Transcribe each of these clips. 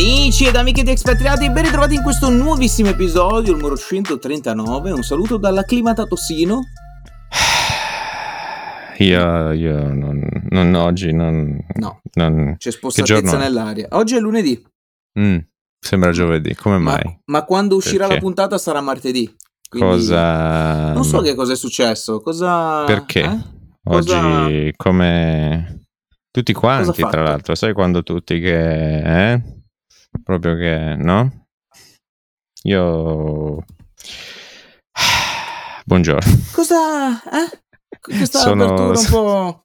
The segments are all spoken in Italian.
Amici ed amiche di Expatriati, ben ritrovati in questo nuovissimo episodio, il numero 139. Un saluto dall'acclimatato Sino. Io, io non, non oggi, non, No, non- c'è è? nell'aria. Oggi è lunedì, Mm, sembra giovedì, come ma, mai? ma quando uscirà Perché? la puntata sarà martedì. quindi Cosa... Non so che cosa è successo. Cosa. Perché? eh? cosa- Oggi come tutti quanti, tra l'altro, sai quando tutti che... Eh? Proprio che... No? Io... Buongiorno. Cosa. Eh? Questa Sono- apertura un po'.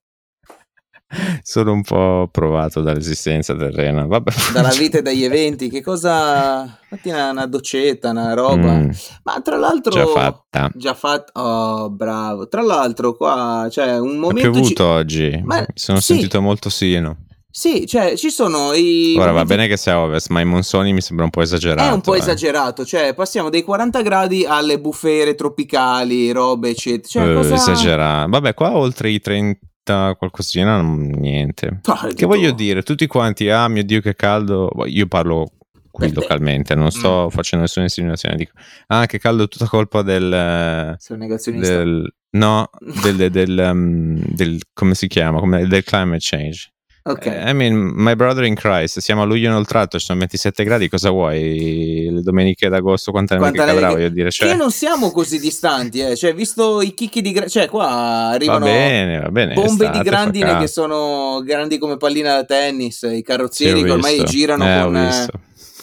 Sono un po' provato dall'esistenza terrena. Vabbè, dalla vita e dagli eventi. Che cosa. Fatti una, doccetta, una roba. Mm, Ma tra l'altro. già fatta. Già fatto. Oh, bravo. Tra l'altro, qua c'è un È momento. ci- piovuto oggi. Ma- Mi sono sì. sentito molto sino. Sì, cioè ci sono i. Ora va bene che sia ovest, ma i monsoni mi sembra un po' esagerato. È un po' eh. esagerato, cioè passiamo dai 40 gradi alle bufere tropicali, robe, eccetera. Cioè, Eh, cosa... Esagerato. Vabbè, qua oltre i 30 qualcosina, non- niente. Ah, Che voglio dire, tutti quanti, ah mio Dio che caldo, io parlo qui Per te. localmente, non sto facendo nessuna insinuazione, dico, ah che caldo, tutta colpa del... Sei un negazionista. del no, del, del, del, um, del- come si chiama, Come- del climate change. Ok. Eh, I mean, my brother in Christ, siamo a luglio inoltrato, ci sono 27 gradi, cosa vuoi? Le domeniche d'agosto, Quanta neve cadrà, che- voglio dire, cioè... Che non siamo così distanti, eh. Cioè, visto i chicchi di... gra- Cioè, qua Va arrivano bene, va bene. bombe estate, di grandine che sono grandi come pallina da tennis, i Sì, carrozzieri che ormai girano Eh, con...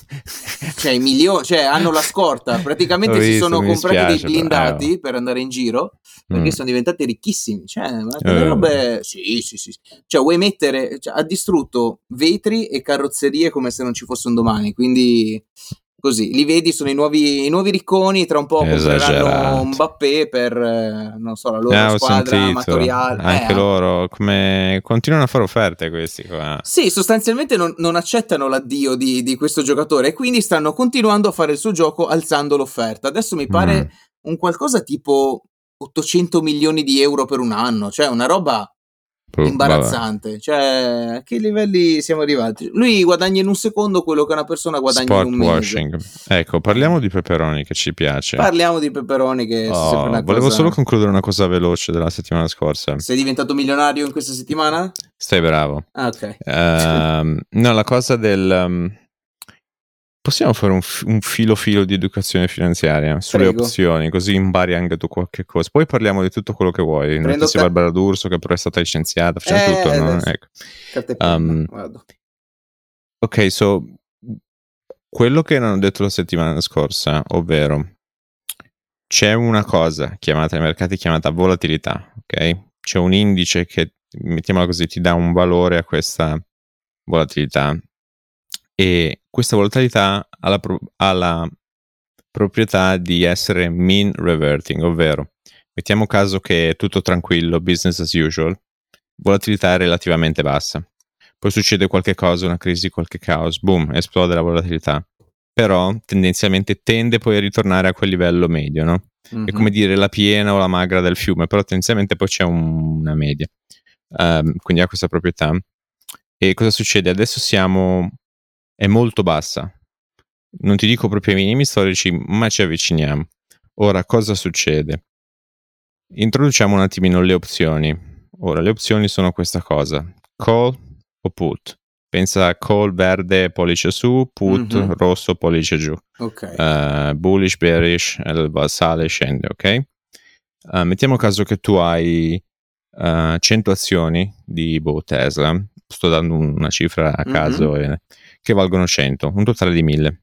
visto. Cioè, i milioni, cioè, hanno la scorta. Praticamente Ho si visto, sono comprati dei dispiace, però, blindati eh. per andare in giro perché Mm. sono diventati ricchissimi. Cioè, ma delle Eh. robe. Sì, sì, sì. Cioè, vuoi mettere. cioè, ha distrutto vetri e carrozzerie come se non ci fosse un domani. Quindi. Così, li vedi, sono i nuovi, i nuovi ricconi. Tra un po' compreranno. Mbappé per eh, non so, la loro Eh, squadra sentito. amatoriale. Anche Eh, loro come continuano a fare offerte questi qua. Sì, sostanzialmente non, non accettano l'addio di, di questo giocatore e quindi stanno continuando a fare il suo gioco alzando l'offerta. Adesso mi pare Mm. un qualcosa tipo 800 milioni di euro per un anno, cioè una roba Puh, vabbè. imbarazzante. Cioè, a che livelli siamo arrivati? Lui guadagna in un secondo quello che una persona guadagna Sport in un mese. washing. Ecco, parliamo di peperoni che ci piace. Parliamo di peperoni che Oh, volevo cosa- solo concludere una cosa veloce della settimana scorsa. Sei diventato milionario in questa settimana? Stai bravo. Ah, ok. Ehm, no, la cosa del... um, possiamo fare un, un filo filo di educazione finanziaria sulle Prego. opzioni, così impari anche tu qualche cosa. Poi parliamo di tutto quello che vuoi. Prendo Notizie te- Barbara D'Urso che però è stata licenziata, facciamo Eh, tutto, no? Ecco. Um. Ok, so quello che non ho detto la settimana scorsa, ovvero c'è una cosa chiamata ai mercati chiamata volatilità, ok? C'è un indice che, mettiamola così, ti dà un valore a questa volatilità e questa volatilità ha la, pro- ha la proprietà di essere mean reverting, ovvero mettiamo caso che è tutto tranquillo, business as usual, volatilità è relativamente bassa poi succede qualche cosa, una crisi, qualche caos, boom, esplode la volatilità. Però tendenzialmente tende poi a ritornare a quel livello medio, no? È Mhm. come dire la piena o la magra del fiume, però tendenzialmente poi c'è un- una media. Ehm, quindi ha questa proprietà. E cosa succede? Adesso siamo... è molto bassa. Non ti dico proprio ai minimi storici, ma ci avviciniamo. Ora, cosa succede? Introduciamo un attimino le opzioni. Ora, le opzioni sono questa cosa. Call o put. Pensa a call verde, pollice su, put Mhm. rosso, pollice giù. Ok. Eh, bullish, bearish, eh, sale, scende, ok? Eh, mettiamo caso che tu hai eh, 100 azioni di boh, Tesla, sto dando una cifra a Mhm. caso, eh, che valgono 100, un totale di 1000.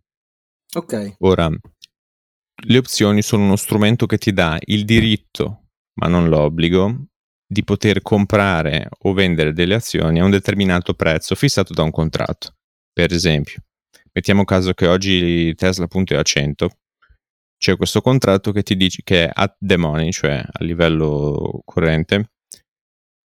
ok. Ora, le opzioni sono uno strumento che ti dà il diritto, ma non l'obbligo, di poter comprare o vendere delle azioni a un determinato prezzo fissato da un contratto. Per esempio, mettiamo caso che oggi Tesla appunto è a 100, c'è questo contratto che ti dice che è at the money, cioè a livello corrente,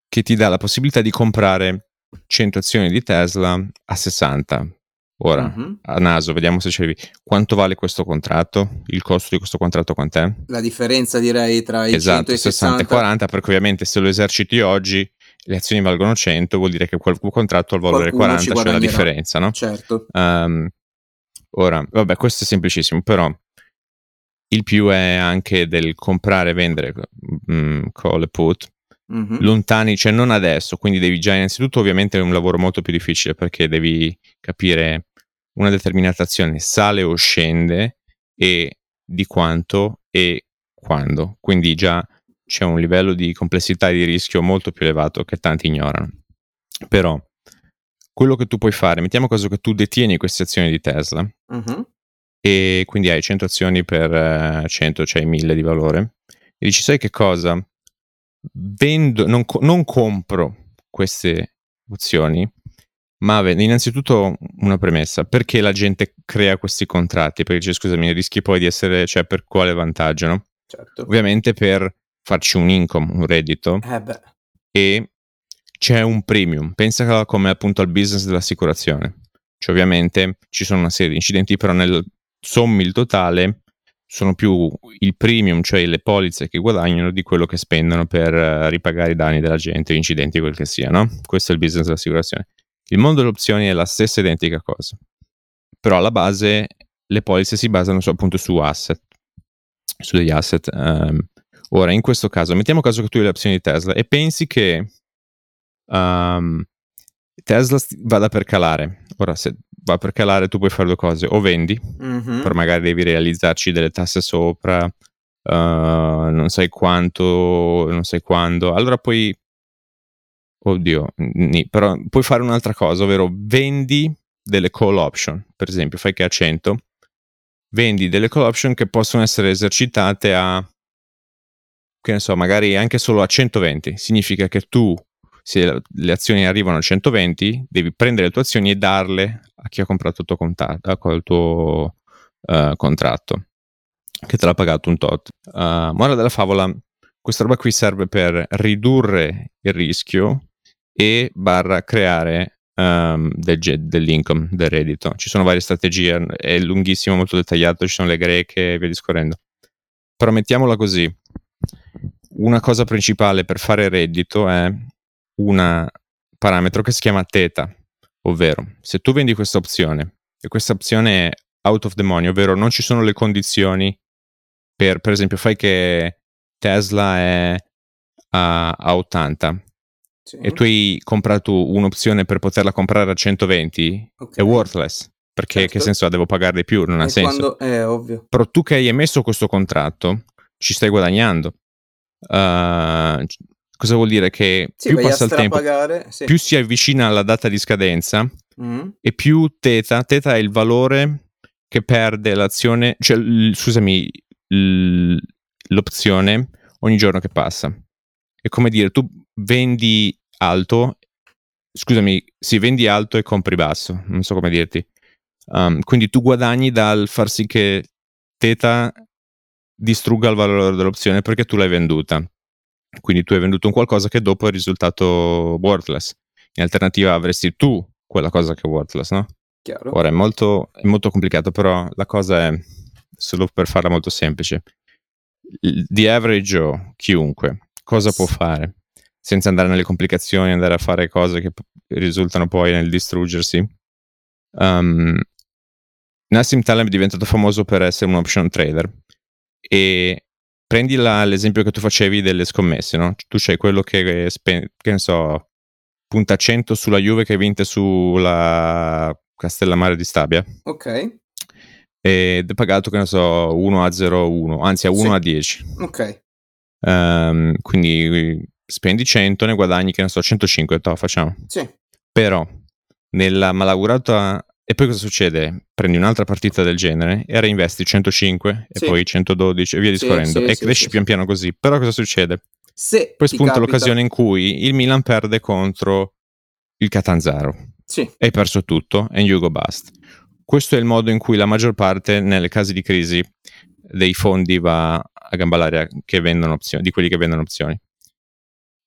che ti dà la possibilità di comprare 100 azioni di Tesla a 60. Ora, Mhm. a naso, vediamo se ci arrivi. Quanto vale questo contratto? Il costo di questo contratto quant'è? La differenza direi tra i 100 Esatto, e i 60 e 60. 40, perché ovviamente se lo eserciti oggi le azioni valgono 100, vuol dire che quel contratto ha il valore Qualcuno 40, ci cioè la guadagnerà. differenza, no? Certo. Ehm, Ora, vabbè, questo è semplicissimo, però il più è anche del comprare e vendere mm, call e put mm-hmm. lontani, cioè non adesso, quindi devi già innanzitutto ovviamente è un lavoro molto più difficile perché devi capire una determinata azione sale o scende e di quanto e quando, quindi già c'è un livello di complessità e di rischio molto più elevato che tanti ignorano. Però quello che tu puoi fare, mettiamo caso che tu detieni queste azioni di Tesla mm-hmm. e quindi hai 100 azioni per 100, cioè 1000 di valore, e dici sai che cosa? vendo, non, non compro queste opzioni, ma innanzitutto una premessa, perché la gente crea questi contratti? Perché dice, scusami, rischi poi di essere, cioè per quale vantaggio, no? Certo. Ovviamente per farci un income, un reddito. Eh beh. E c'è un premium. Pensa come appunto al business dell'assicurazione. Cioè ovviamente ci sono una serie di incidenti, però nel sommi il totale sono più il premium, cioè le polizze che guadagnano, di quello che spendono per uh, ripagare i danni della gente, gli incidenti, quel che sia, no? Questo è il business dell'assicurazione. Il mondo delle opzioni è la stessa identica cosa, però alla base le polizze si basano su, appunto su asset, su degli asset. Um, ora, in questo caso, mettiamo caso che tu hai le opzioni di Tesla e pensi che um, Tesla vada per calare. Ora, se va per calare, tu puoi fare due cose: o vendi, mm-hmm. però magari devi realizzarci delle tasse sopra, uh, non sai quanto, non sai quando. Allora poi, oddio, ni, però puoi fare un'altra cosa, ovvero vendi delle call option. Per esempio, fai che a 100, vendi delle call option che possono essere esercitate a, che ne so, magari anche solo a 120. Significa che tu se le azioni arrivano a 120, devi prendere le tue azioni e darle a chi ha comprato il tuo, contatto, il tuo uh, contratto, che te l'ha pagato un tot. Uh, morale della favola, questa roba qui serve per ridurre il rischio e barra creare um, del, dell'income, del reddito. Ci sono varie strategie, è lunghissimo, molto dettagliato, ci sono le greche e via discorrendo. Però mettiamola così, una cosa principale per fare reddito è un parametro che si chiama theta, ovvero se tu vendi questa opzione e questa opzione è out of the money, ovvero non ci sono le condizioni per, per esempio, fai che Tesla è a, a 80 sì. e tu hai comprato un'opzione per poterla comprare a 120, okay. è worthless. Perché certo. che senso ha? Devo pagare di più, non e ha senso. Quando, ovvio. Però tu che hai emesso questo contratto ci stai guadagnando. Uh, Cosa vuol dire? Che sì, più passa il tempo, sì. più si avvicina alla data di scadenza mm. e più teta, teta è il valore che perde l'azione, cioè, l, scusami, l, l'opzione ogni giorno che passa. È come dire, tu vendi alto, scusami, si vendi alto e compri basso, non so come dirti. Um, quindi tu guadagni dal far sì che teta distrugga il valore dell'opzione perché tu l'hai venduta. Quindi tu hai venduto un qualcosa che dopo è risultato worthless. In alternativa avresti tu quella cosa che è worthless, no? Chiaro. Ora è molto, è molto complicato, però la cosa è, solo per farla molto semplice, the average Joe, chiunque, cosa può fare? Senza andare nelle complicazioni, andare a fare cose che risultano poi nel distruggersi. Um, Nassim Taleb è diventato famoso per essere un option trader e prendi la, l'esempio che tu facevi delle scommesse, no? Tu c'hai quello che, spe- che ne so, punta 100 sulla Juve che hai vinto sulla Castellammare di Stabia. Ok. Ed è pagato, che ne so, 1 a 0 anzi a 1 sì. a 10. Ok. Um, quindi spendi 100, ne guadagni, che ne so, 105, to, facciamo. Sì. Però, nella malaugurata e poi cosa succede? Prendi un'altra partita del genere e reinvesti 105 sì. e poi 112 e via discorrendo. E cresci pian piano così. Però cosa succede? Se poi spunta capita... l'occasione in cui il Milan perde contro il Catanzaro. Sì. E hai perso tutto and you go bust. Questo è il modo in cui la maggior parte, nelle casi di crisi, dei fondi va a gamba l'aria che vendono opzioni, di quelli che vendono opzioni.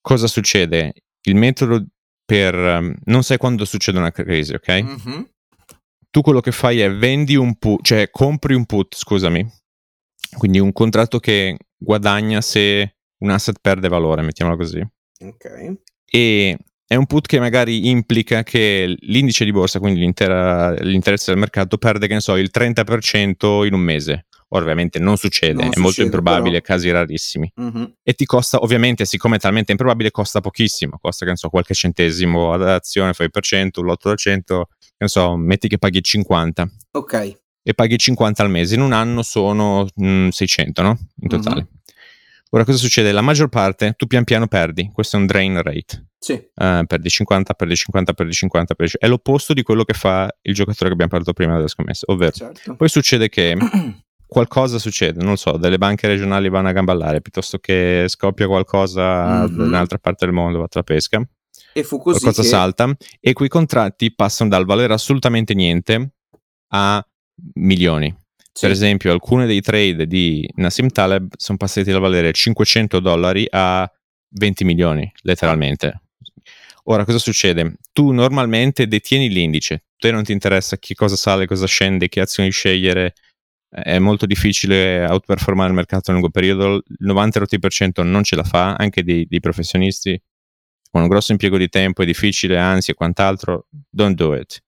Cosa succede? Il metodo per... Um, non sai quando succede una crisi, ok? Mm-hmm tu quello che fai è vendi un put, cioè compri un put, scusami, quindi un contratto che guadagna se un asset perde valore, mettiamolo così. Ok. E è un put che magari implica che l'indice di borsa, quindi l'interesse del mercato, perde, che ne so, il 30% in un mese. Ovviamente non succede, non è succede, molto improbabile, però... casi rarissimi. Uh-huh. E ti costa, ovviamente, siccome è talmente improbabile, costa pochissimo, costa, che ne so, qualche centesimo ad azione, fai per cento, l'8%, che ne so, metti che paghi 50. Ok. E paghi 50 al mese, in un anno sono mh, mm, 600, no? In totale. Uh-huh. Ora cosa succede? La maggior parte tu pian piano perdi, questo è un drain rate. Sì. Uh, perdi 50, perdi 50, perdi 50, perdi 50. È l'opposto di quello che fa il giocatore che abbiamo parlato prima della scommessa, ovvero certo. poi succede che qualcosa succede, non so, delle banche regionali vanno a gamballare piuttosto che scoppia qualcosa mm-hmm. da un'altra parte del mondo, va tra pesca. E fu così qualcosa che... salta e quei contratti passano dal valere assolutamente niente a milioni. Sì. Per esempio, alcune dei trade di Nassim Taleb sono passati dal valere 500 dollari a 20 milioni, letteralmente. Ora, cosa succede? Tu normalmente detieni l'indice, te non ti interessa che cosa sale, cosa scende, che azioni scegliere, è molto difficile outperformare il mercato a lungo periodo, il 90% non ce la fa, anche dei, dei professionisti con un grosso impiego di tempo, è difficile, ansia e quant'altro, don't do it.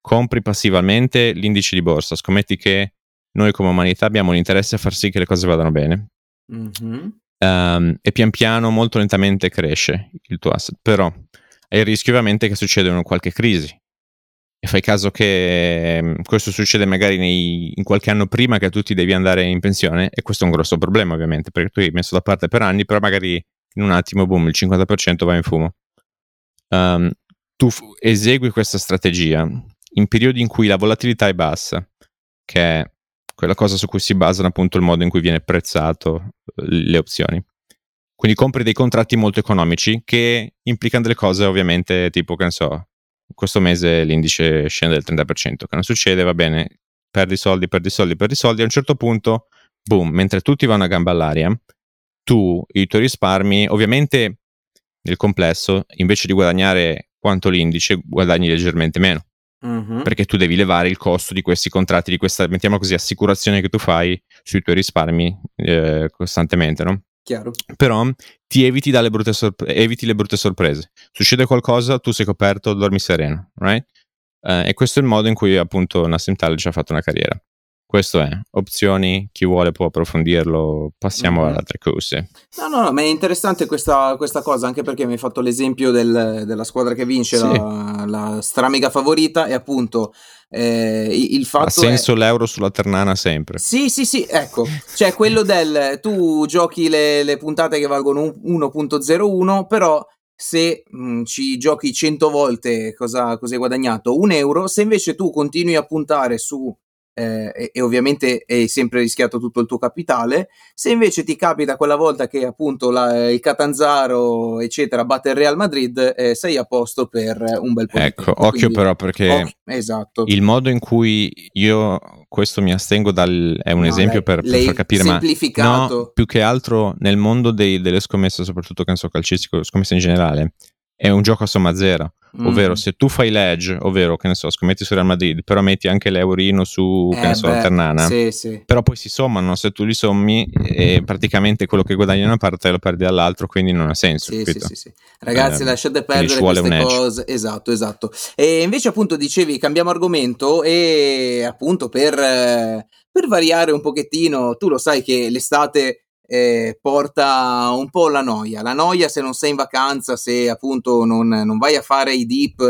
Compri passivamente l'indice di borsa, scommetti che noi come umanità abbiamo l'interesse a far sì che le cose vadano bene. Mm-hmm. Um, e pian piano, molto lentamente cresce il tuo asset. Però hai il rischio ovviamente che succeda una qualche crisi. E fai caso che um, questo succede magari nei, in qualche anno prima che tu ti devi andare in pensione. E questo è un grosso problema, ovviamente, perché tu hai messo da parte per anni, però magari in un attimo, boom, il 50% va in fumo. Um, tu f- esegui questa strategia in periodi in cui la volatilità è bassa, che è quella cosa su cui si basano appunto il modo in cui viene prezzato le opzioni. Quindi compri dei contratti molto economici che implicano delle cose ovviamente tipo, che ne so, questo mese l'indice scende del 30%, che non succede, va bene, perdi soldi, perdi soldi, perdi soldi, a un certo punto, boom, mentre tutti vanno a gamba all'aria, tu, i tuoi risparmi, ovviamente nel complesso, invece di guadagnare quanto l'indice, guadagni leggermente meno. Uh-huh. Perché tu devi levare il costo di questi contratti, di questa, mettiamo così, assicurazione che tu fai sui tuoi risparmi eh, costantemente, no? Chiaro. Però ti eviti, sorpre- eviti, le brutte sorprese. Succede qualcosa, tu sei coperto, dormi sereno, right? Uh, e questo è il modo in cui appunto Nassim Taleb ha fatto una carriera. Questo è, opzioni, chi vuole può approfondirlo, passiamo mm-hmm. ad altre cose. No, no, no, ma è interessante questa, questa cosa, anche perché mi hai fatto l'esempio del, della squadra che vince, sì. la, la stramega favorita, e appunto eh, il fatto... Ha senso è... l'euro sulla Ternana sempre. Sì, sì, sì, ecco, cioè quello del, tu giochi le, le puntate che valgono 1.01, però se mh, mm, ci giochi 100 volte cosa, cosa hai guadagnato? Un euro, se invece tu continui a puntare su eh, e, e, ovviamente hai sempre rischiato tutto il tuo capitale. Se invece ti capita quella volta che appunto la, il Catanzaro, eccetera, batte il Real Madrid, eh, sei a posto per un bel po'. Ecco, occhio Quindi, però perché occhio, esatto. il modo in cui io questo mi astengo dal è un no, esempio lei, per, per far capire, ma no, più che altro nel mondo dei, delle scommesse, soprattutto che ne so calcistico, scommesse in generale, è un gioco a somma zero. Mm. Ovvero, se tu fai l'edge, ovvero che ne so, scommetti su Real Madrid, però metti anche l'eurino su eh che ne so, beh, Ternana, sì, sì. però poi si sommano. Se tu li sommi, e praticamente quello che guadagni da una parte lo perdi dall'altro, quindi non ha senso. Sì, sì, sì, Ragazzi, eh, lasciate perdere queste cose. Esatto, esatto. E invece, appunto, dicevi, cambiamo argomento e appunto per, per variare un pochettino, tu lo sai che l'estate eh, porta un po' la noia. La noia se non sei in vacanza, se appunto non, non vai a fare i dip,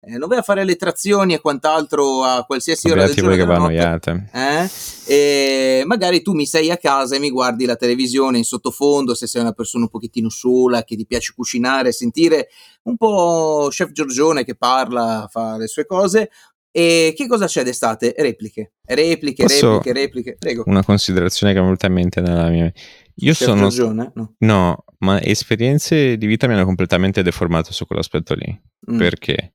eh, non vai a fare le trazioni e quant'altro a qualsiasi ora del giorno. che vanno noiate. Eh? E magari tu mi sei a casa e mi guardi la televisione in sottofondo, se sei una persona un pochettino sola, che ti piace cucinare, sentire un po' Chef Giorgione che parla, fa le sue cose, e che cosa c'è d'estate? Repliche, repliche, Posso repliche, repliche. Prego. Una considerazione che è venuta in mente nella mia. Io C'è sono. Ragione? No. no, ma esperienze di vita mi hanno completamente deformato su quell'aspetto lì. Mm. Perché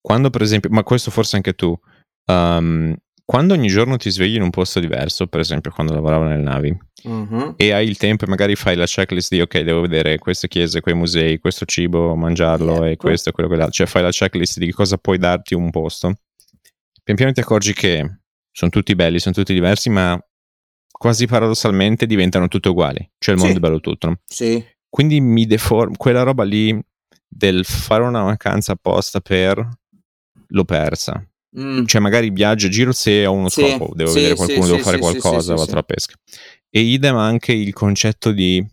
quando, per esempio, ma questo forse anche tu, um, quando ogni giorno ti svegli in un posto diverso, per esempio quando lavoravo nelle navi, uh-huh. e hai il tempo e magari fai la checklist di ok, devo vedere queste chiese, quei musei, questo cibo, mangiarlo yeah, e questo e quello, quell'altro, cioè fai la checklist di cosa puoi darti un posto pian piano ti accorgi che sono tutti belli, sono tutti diversi, ma quasi paradossalmente diventano tutti uguali. Cioè il mondo sì. è bello tutto. No? Sì. Quindi mi deforma, quella roba lì del fare una vacanza apposta per l'ho persa. Mm. Cioè, magari viaggio, giro se ho uno sì, scopo, devo sì, vedere qualcuno, devo fare qualcosa, vado alla pesca. E idem anche il concetto di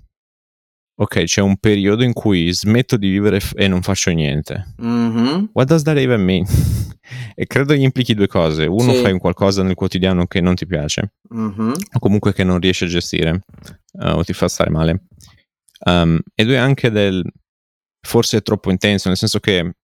ok, c'è un periodo in cui smetto di vivere f- e non faccio niente. Mm-hmm. What does that even mean? e credo gli implichi due cose. Uno, sì. fai un qualcosa nel quotidiano che non ti piace, mm-hmm. o comunque che non riesci a gestire, uh, o ti fa stare male. Um, e due, anche del forse è troppo intenso, nel senso che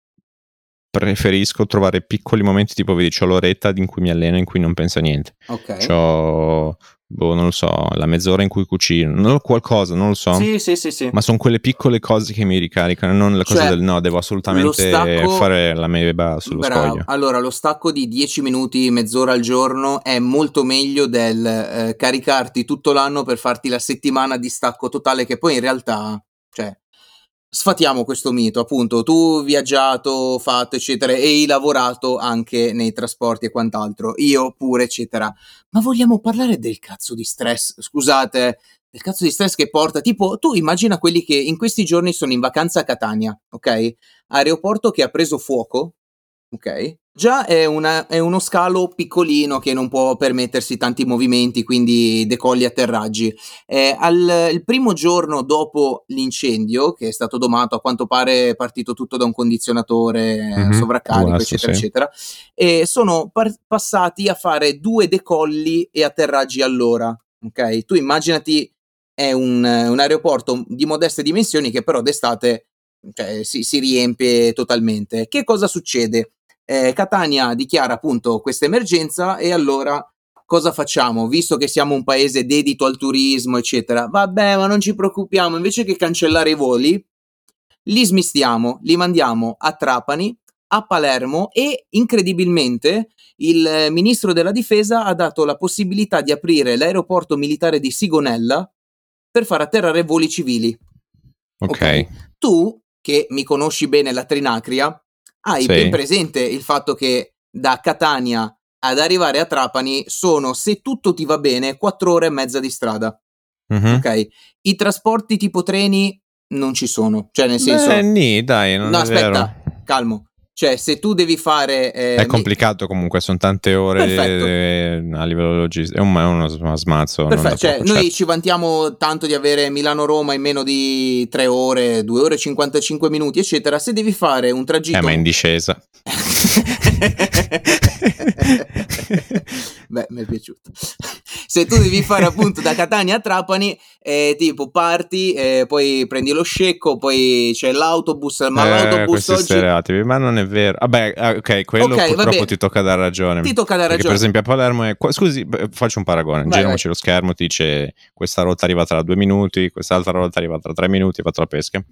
preferisco trovare piccoli momenti tipo vedi c'ho l'oretta in cui mi alleno in cui non penso a niente ok c'ho boh, non lo so, la mezz'ora in cui cucino, non qualcosa, non lo so. Sì, sì, sì, sì. Ma sono quelle piccole cose che mi ricaricano, non la cosa cioè, del no, devo assolutamente stacco... fare la meba sullo Bravo. scoglio. Allora, lo stacco di 10 minuti, mezz'ora al giorno è molto meglio del eh, caricarti tutto l'anno per farti la settimana di stacco totale che poi in realtà, cioè, sfatiamo questo mito, appunto, tu viaggiato, fatto, eccetera, e hai lavorato anche nei trasporti e quant'altro, io pure, eccetera. Ma vogliamo parlare del cazzo di stress, scusate, del cazzo di stress che porta, tipo, tu immagina quelli che in questi giorni sono in vacanza a Catania, ok? Aeroporto che ha preso fuoco, ok? Già è, una, è, uno scalo piccolino che non può permettersi tanti movimenti, quindi decolli e atterraggi. Eh, al, il primo giorno dopo l'incendio, che è stato domato, a quanto pare è partito tutto da un condizionatore mm-hmm, sovraccarico, Buonasso, eccetera, sì. eccetera, e sono par- passati a fare due decolli e atterraggi all'ora. Ok? Tu immaginati è un, un aeroporto di modeste dimensioni che però d'estate cioè, si, si riempie totalmente. Che cosa succede? Eh, Catania dichiara appunto questa emergenza e allora cosa facciamo? Visto che siamo un paese dedito al turismo, eccetera, vabbè, ma non ci preoccupiamo, invece che cancellare i voli, li smistiamo, li mandiamo a Trapani, a Palermo e incredibilmente il ministro della difesa ha dato la possibilità di aprire l'aeroporto militare di Sigonella per far atterrare voli civili. Ok. okay. Tu, che mi conosci bene la Trinacria, hai sì. ben presente il fatto che da Catania ad arrivare a Trapani sono, se tutto ti va bene, quattro ore e mezza di strada. Mm-hmm. Ok? I trasporti tipo treni non ci sono. Cioè, nel senso. Beh, nì, dai, non no, aspetta, vero. calmo. Cioè, se tu devi fare. Eh, è complicato comunque, sono tante ore eh, a livello logistico. È, un, è uno smazzo. Perfetto. Cioè, noi certo. ci vantiamo tanto di avere Milano-Roma in meno di 3 ore, 2 ore e 55 minuti, eccetera. Se devi fare un tragitto. Eh, ma in discesa. Beh, mi è piaciuto. Se tu devi fare appunto da Catania a Trapani, eh, tipo parti, eh, poi prendi lo scecco, poi c'è l'autobus, ma eh, l'autobus oggi... stereotipi, ma non è vero. Vabbè, ah, ok, quello okay, purtroppo vabbè. ti tocca dar ragione. Ti tocca dar ragione. per esempio a Palermo è... Scusi, faccio un paragone. Giriamoci lo schermo, ti dice questa rotta arriva tra due minuti, quest'altra rotta arriva tra tre minuti, fatto la pesca.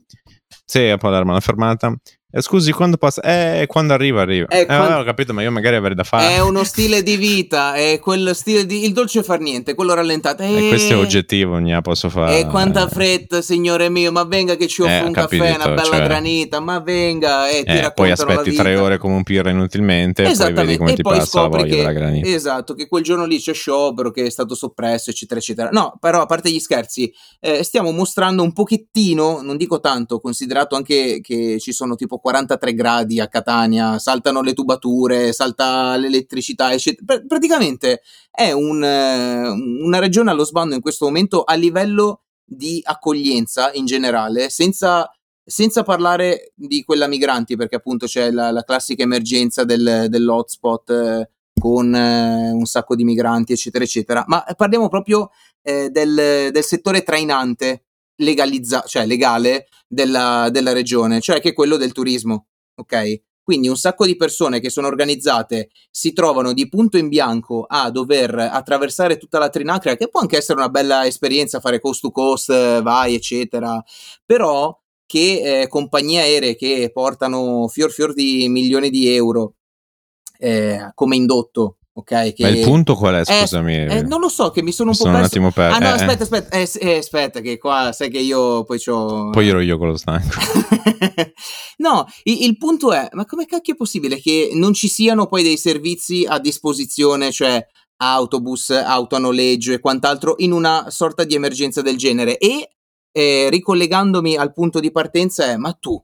Sì, a Palermo la fermata eh, scusi, quando passa? Eh, quando arriva, arriva. Eh, eh quando... ho capito, ma io magari avrei da fare. È uno stile di vita, è quel stile di... Il dolce far niente, quello rallentato. Eh, e questo è oggettivo, non la posso fare. E quanta fretta, signore mio, ma venga che ci offro eh, un caffè, una bella cioè... granita, ma venga e ti eh, Poi aspetti tre ore come un pirla inutilmente e poi vedi come e ti passa la voglia che, della granita. Esatto, che quel giorno lì c'è sciopero, che è stato soppresso, eccetera, eccetera. No, però a parte gli scherzi, eh, stiamo mostrando un pochettino, non dico tanto, considerato anche che ci sono tipo 43 gradi a Catania, saltano le tubature, salta l'elettricità, eccetera. praticamente è un, eh, una regione allo sbando in questo momento a livello di accoglienza in generale, senza, senza parlare di quella migranti, perché appunto c'è la, la classica emergenza del, dell'hotspot eh, con eh, un sacco di migranti, eccetera, eccetera. Ma parliamo proprio eh, del, del settore trainante legalizza- cioè legale della, della regione, cioè che è quello del turismo ok? Quindi un sacco di persone che sono organizzate si trovano di punto in bianco a dover attraversare tutta la Trinacria, che può anche essere una bella esperienza fare coast to coast, vai, eccetera, però che eh, compagnie aeree che portano fior fior di milioni di euro eh, come indotto ok? Che... Ma il punto qual è? Scusami. Eh, eh, non lo so, che mi sono un sono po' perso. un attimo perso. Ah no, eh, eh. aspetta, aspetta, eh, eh, aspetta, che qua sai che io poi c'ho... Poi ero io con lo stanco. no, il, il, punto è, ma come cacchio è possibile che non ci siano poi dei servizi a disposizione, cioè autobus, auto a noleggio e quant'altro, in una sorta di emergenza del genere? E ricollegandomi al punto di partenza è, ma tu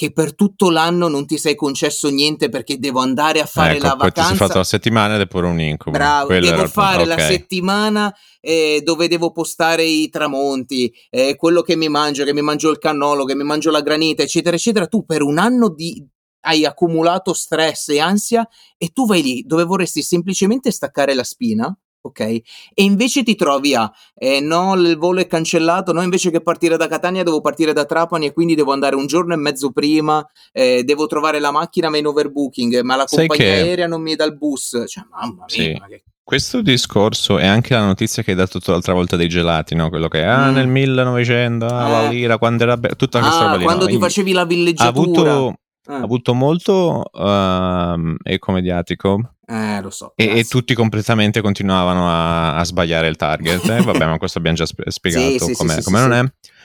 che per tutto l'anno non ti sei concesso niente perché devo andare a fare ecco, la poi ti sei vacanza. fatto la settimana ed è pure un incubo. Bravo, Quello devo il punto. fare la settimana eh, dove devo postare i tramonti, eh, quello che mi mangio, che mi mangio il cannolo, che mi mangio la granita, eccetera, eccetera. Tu per un anno di, hai accumulato stress e ansia e tu vai lì dove vorresti semplicemente staccare la spina. Ok, e invece ti trovi a eh, no, il volo è cancellato. No, invece che partire da Catania, devo partire da Trapani e quindi devo andare un giorno e mezzo prima. eh, devo trovare la macchina, ma in overbooking, ma la Sai compagnia che- aerea non mi dà il bus. Cioè, mamma mia, Sì. ma che Questo discorso è anche la notizia che hai dato l'altra volta dei gelati, no? Quello che ah, Mm. nel 1900, ah, la Eh. lira, quando era be- tutta questa Ah, roba lì. quando no? ti facevi la ha villeggiatura. avuto, Eh. ha avuto molto ehm, eco mediatico Eh, lo so. e, e tutti completamente continuavano a, a sbagliare il target. eh? Vabbè, ma questo abbiamo già sp- spiegato Sì, come sì, sì, non è.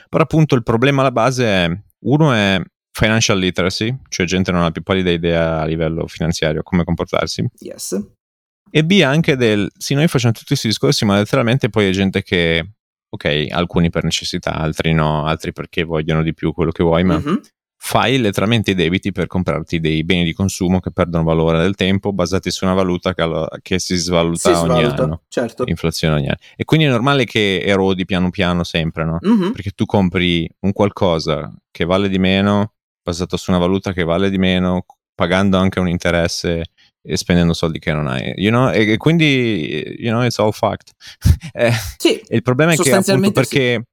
Però appunto il problema alla base è, uno è financial literacy, cioè gente non ha più pallida idea a livello finanziario come comportarsi. Yes. E B anche del, sì, noi facciamo tutti questi discorsi, ma letteralmente poi è gente che, ok, alcuni per necessità, altri no, altri perché vogliono di più quello che vuoi, ma Mhm. Fai letteralmente i debiti per comprarti dei beni di consumo che perdono valore nel tempo basati su una valuta che, allo- che si svaluta Si ogni svaluta, anno, certo. inflazione ogni anno. E quindi è normale che erodi piano piano sempre, no? Mhm. Perché tu compri un qualcosa che vale di meno, basato su una valuta che vale di meno, pagando anche un interesse e spendendo soldi che non hai. You know? E, e quindi, you know, it's all fucked. Eh, Sì, il problema è che appunto Sostanzialmente sì. perché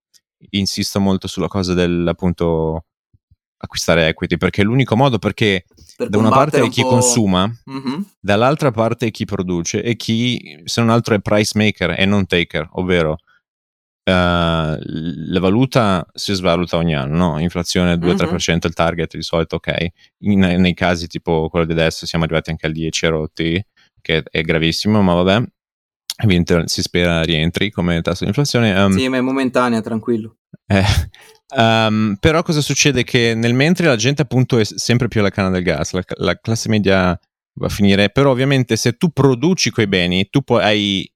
insisto molto sulla cosa del appunto acquistare equity, perché è l'unico modo perché per da una parte è chi po'- consuma, Mhm. dall'altra parte è chi produce e chi se non altro è price maker e non taker, ovvero eh, la valuta si svaluta ogni anno, no? inflazione 2-3% il target di solito, ok. In- nei casi tipo quello di adesso siamo arrivati anche al 10 rotti, che è gravissimo, ma vabbè. Si spera rientri come tasso di inflazione. Um, Sì, ma è momentanea, tranquillo. eh, ehm, però cosa succede? Che nel mentre la gente appunto è sempre più alla canna del gas, la, la classe media va a finire, però ovviamente se tu produci quei beni, tu poi hai,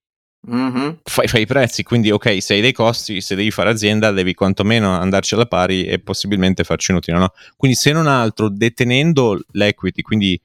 Mhm. fai, fai i prezzi, quindi ok, se hai dei costi, se devi fare azienda, devi quantomeno andarci alla pari e possibilmente farci un utile, no? Quindi se non altro, detenendo l'equity, quindi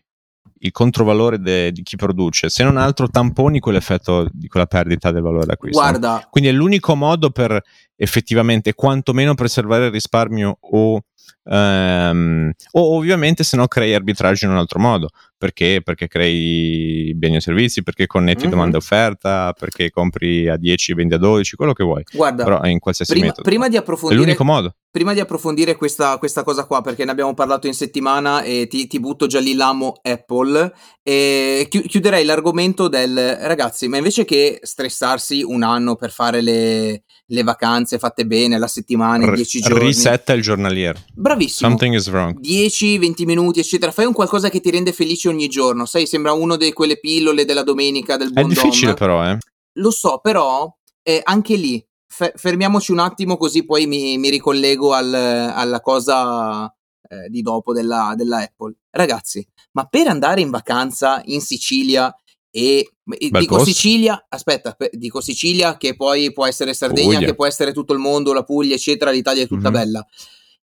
il controvalore de- di chi produce, se non altro tamponi quell'effetto di quella perdita del valore d'acquisto. Guarda, Quindi è l'unico modo per effettivamente quantomeno preservare il risparmio o, ehm, o ovviamente se no crei arbitraggi in un altro modo. Perché? Perché crei beni e servizi, perché connetti Mhm. domanda e offerta, perché compri a 10 e vendi a 12, quello che vuoi. guarda, Però è in qualsiasi prima, metodo. prima di è approfondire l'unico modo. Prima di approfondire questa, questa cosa qua, perché ne abbiamo parlato in settimana e ti, ti butto già lì l'amo Apple, chi- chiuderei l'argomento del ragazzi, ma invece che stressarsi un anno per fare le, le vacanze fatte bene, la settimana, R- 10 giorni, risetta il giornaliero. bravissimo. Something is wrong. 10-20 minuti, eccetera. Fai un qualcosa che ti rende felice ogni giorno. Sai, sembra uno di quelle pillole della domenica del È buon difficile Dom. però, eh. Lo so, però eh, anche lì fe- fermiamoci un attimo così poi mi, mi ricollego al- alla cosa eh, di dopo della, della Apple. Ragazzi, ma per andare in vacanza in Sicilia e, Bel dico posto. Sicilia, aspetta, pe- dico Sicilia che poi può essere Sardegna, Puglia. che può essere tutto il mondo, la Puglia, eccetera, l'Italia è tutta Mhm. bella.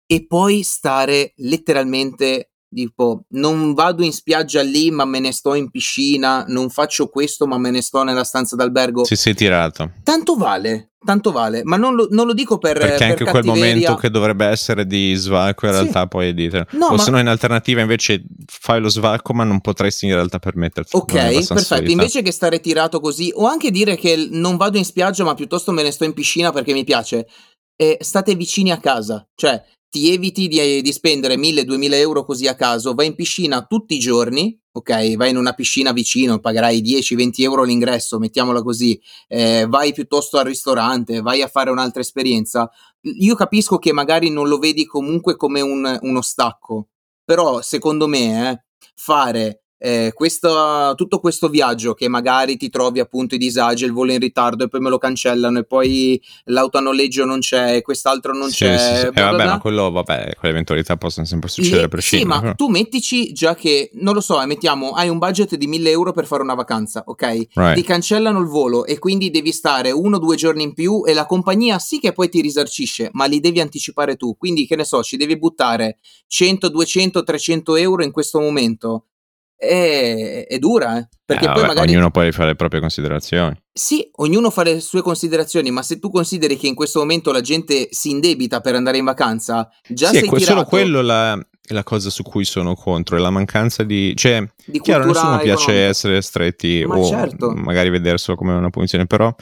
E poi stare letteralmente tipo non vado in spiaggia lì ma me ne sto in piscina, non faccio questo ma me ne sto nella stanza d'albergo. Si sei tirato. Tanto vale, tanto vale, ma non lo, non lo dico per Perché per anche quel momento che dovrebbe essere di svalco in Sì. realtà poi è di No, o ma- se no in alternativa invece fai lo svalco ma non potresti in realtà permetterti Ok, perfetto. solita. Invece che stare tirato così, o anche dire che non vado in spiaggia, ma piuttosto me ne sto in piscina perché mi piace, eh, state vicini a casa. Cioè, ti eviti di, di spendere 1000-2000 euro così a caso, vai in piscina tutti i giorni, ok? Vai in una piscina vicino, pagherai 10-20 euro l'ingresso, mettiamola così, eh, vai piuttosto al ristorante, vai a fare un'altra esperienza. Io capisco che magari non lo vedi comunque come un, uno stacco, però secondo me, eh, fare eh, questo, tutto questo viaggio che magari ti trovi appunto i disagi, il volo in ritardo e poi me lo cancellano e poi l'auto a noleggio non c'è e quest'altro non Sì, c'è. sì, sì. Eh, bla bla vabbè, bla. ma quello, vabbè, quelle eventualità possono sempre succedere a prescindere. sì, ma però. tu mettici già che, non lo so, eh, mettiamo, hai un budget di 1000 euro per fare una vacanza, ok? Right. Ti cancellano il volo e quindi devi stare uno o due giorni in più e la compagnia sì che poi ti risarcisce, ma li devi anticipare tu. Quindi, che ne so, ci devi buttare 100, 200, 300 euro in questo momento. È, è dura, eh? Perché Eh, poi vabbè, magari ognuno poi fa le proprie considerazioni. sì, ognuno fa le sue considerazioni, ma se tu consideri che in questo momento la gente si indebita per andare in vacanza, già sì, sei tirato solo quello la, la cosa su cui sono contro, è la mancanza di... Cioè, di chiaro, nessuno piace economica. essere stretti Ma o certo. magari vederselo come una punizione, però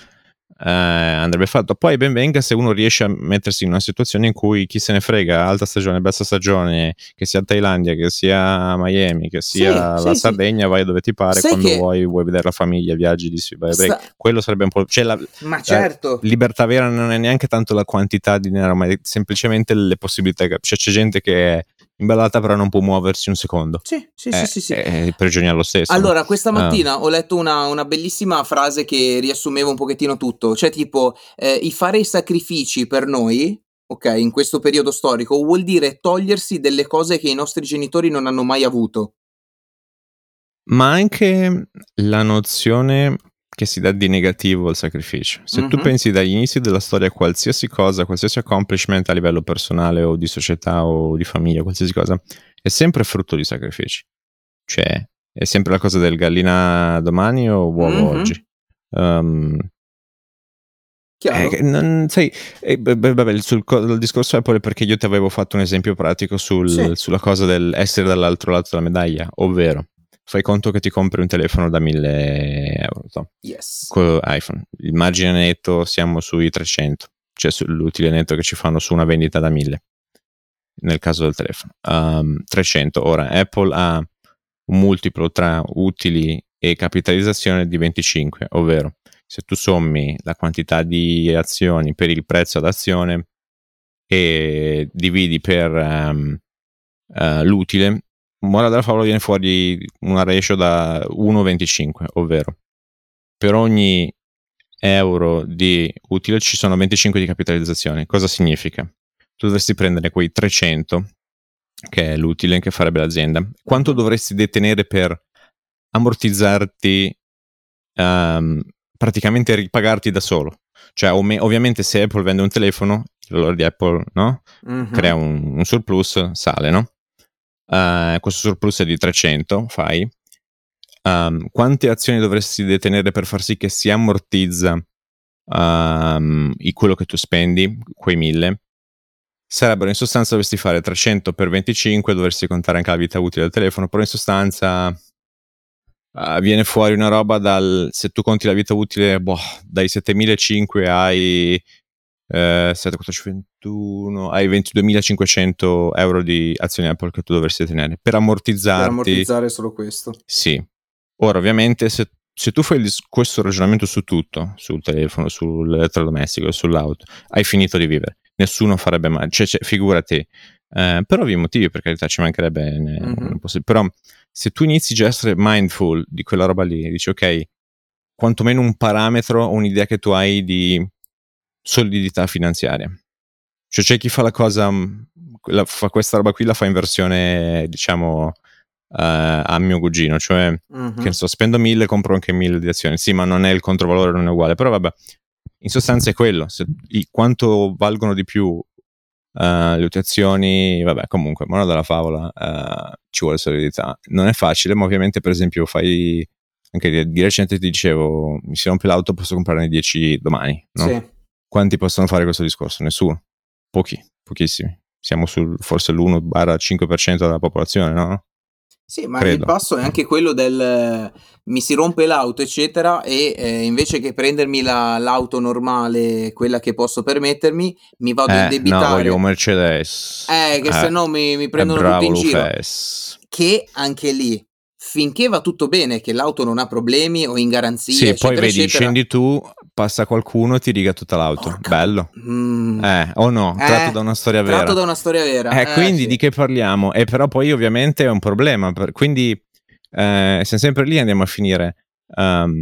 eh, andrebbe fatto. Poi ben venga se uno riesce a mettersi in una situazione in cui chi se ne frega, alta stagione, bassa stagione, che sia Thailandia, che sia Miami, che sia Sì, la sì, Sardegna, vai dove ti pare, Sai quando che- vuoi, vuoi vedere la famiglia, viaggi di vai a break. Sta- Quello sarebbe un po'... Cioè la Ma certo. libertà vera non è neanche tanto la quantità di denaro, ma è semplicemente le possibilità. che- Cioè c'è gente che imballata però non può muoversi un secondo. Sì, sì, Eh, sì, sì, sì. eh, prigioniera lo stesso. Allora, questa Ah. mattina ho letto una, una bellissima frase che riassumeva un pochettino tutto, cioè tipo, eh, i fare i sacrifici per noi, ok, in questo periodo storico, vuol dire togliersi delle cose che i nostri genitori non hanno mai avuto. Ma anche la nozione che si dà di negativo al sacrificio. Se tu Mhm. pensi dagli inizi della storia a qualsiasi cosa, qualsiasi accomplishment a livello personale o di società o di famiglia, qualsiasi cosa, è sempre frutto di sacrifici. Cioè, è sempre la cosa del gallina domani o uovo Mhm. oggi. Um, Chiaro? Eh, non- sai, eh, beh, beh, sul co- il discorso Apple è perché io ti avevo fatto un esempio pratico sul- Sì. sulla cosa dell'essere dall'altro lato della medaglia, ovvero fai conto che ti compri un telefono da 1000 euro, to, Yes. con iPhone, il margine netto siamo sui 300, cioè sull'utile netto che ci fanno su una vendita da 1000, nel caso del telefono. Um, 300, ora Apple ha un multiplo tra utili e capitalizzazione di 25, ovvero se tu sommi la quantità di azioni per il prezzo ad azione e dividi per ehm, eh, l'utile, morale della favola viene fuori una ratio da 1,25, ovvero per ogni euro di utile ci sono 25 di capitalizzazione. Cosa significa? Tu dovresti prendere quei 300, che è l'utile che farebbe l'azienda. Quanto dovresti detenere per ammortizzarti, ehm, praticamente ripagarti da solo? Cioè, ov- ovviamente se Apple vende un telefono, il valore di Apple, no? Mhm. crea un, un surplus, sale, no? Eh, questo surplus è di 300, fai. Um, quante azioni dovresti detenere per far sì che si ammortizza um, quello che tu spendi, quei 1000? Sarebbero in sostanza dovresti fare 300 per 25, dovresti contare anche la vita utile del telefono, però in sostanza eh, viene fuori una roba dal, se tu conti la vita utile, boh, dai 7500 ai eh, 7, 14, 21, hai 22.500 euro di azioni Apple che tu dovresti tenere per Per ammortizzarti. ammortizzare solo questo. Sì. Ora, ovviamente, se, se tu fai questo ragionamento su tutto, sul telefono, sull'elettrodomestico, sull'auto, hai finito di vivere. Nessuno farebbe mai, cioè, cioè, figurati. Eh, per ovvi motivi, per carità, ci mancherebbe. ne- Mhm. non possi- però, se tu inizi già a essere mindful di quella roba lì, dici, ok, quantomeno un parametro, un'idea che tu hai di solidità finanziaria. Cioè c'è chi fa la cosa, mh, la- fa questa roba qui, la fa in versione, diciamo, eh, a mio cugino, cioè Mhm. che so, spendo 1000, compro anche 1000 di azioni. Sì, ma non è il controvalore, non è uguale. Però vabbè, in sostanza è quello. Se, i- quanto valgono di più eh, le azioni, vabbè, comunque, mono della favola, eh, ci vuole solidità. Non è facile, ma ovviamente, per esempio, fai... Anche di, di recente ti dicevo, mi si rompe l'auto, posso comprarne 10 domani, no? Sì. Quanti possono fare questo discorso? Nessuno. Pochi, pochissimi. Siamo sul forse l'1-5% della popolazione, no? Sì, ma Credo. il passo è anche quello del eh, mi si rompe l'auto, eccetera, e eh, invece che prendermi la- l'auto normale, quella che posso permettermi, mi vado a Eh, no, indebitare. voglio un Mercedes. Eh, che se no mi, mi prendono tutti in giro. Lufes. Che anche lì, finché va tutto bene, che l'auto non ha problemi o in garanzia, Sì, eccetera, poi vedi, eccetera. scendi tu, passa qualcuno e ti riga tutta l'auto. Porca- Bello. Mm, Eh, o no, Eh, tratto da una storia vera. tratto da una storia vera. Eh, quindi sì. di che parliamo? E però poi ovviamente è un problema. per- quindi eh, siamo sempre lì, andiamo a finire. Um,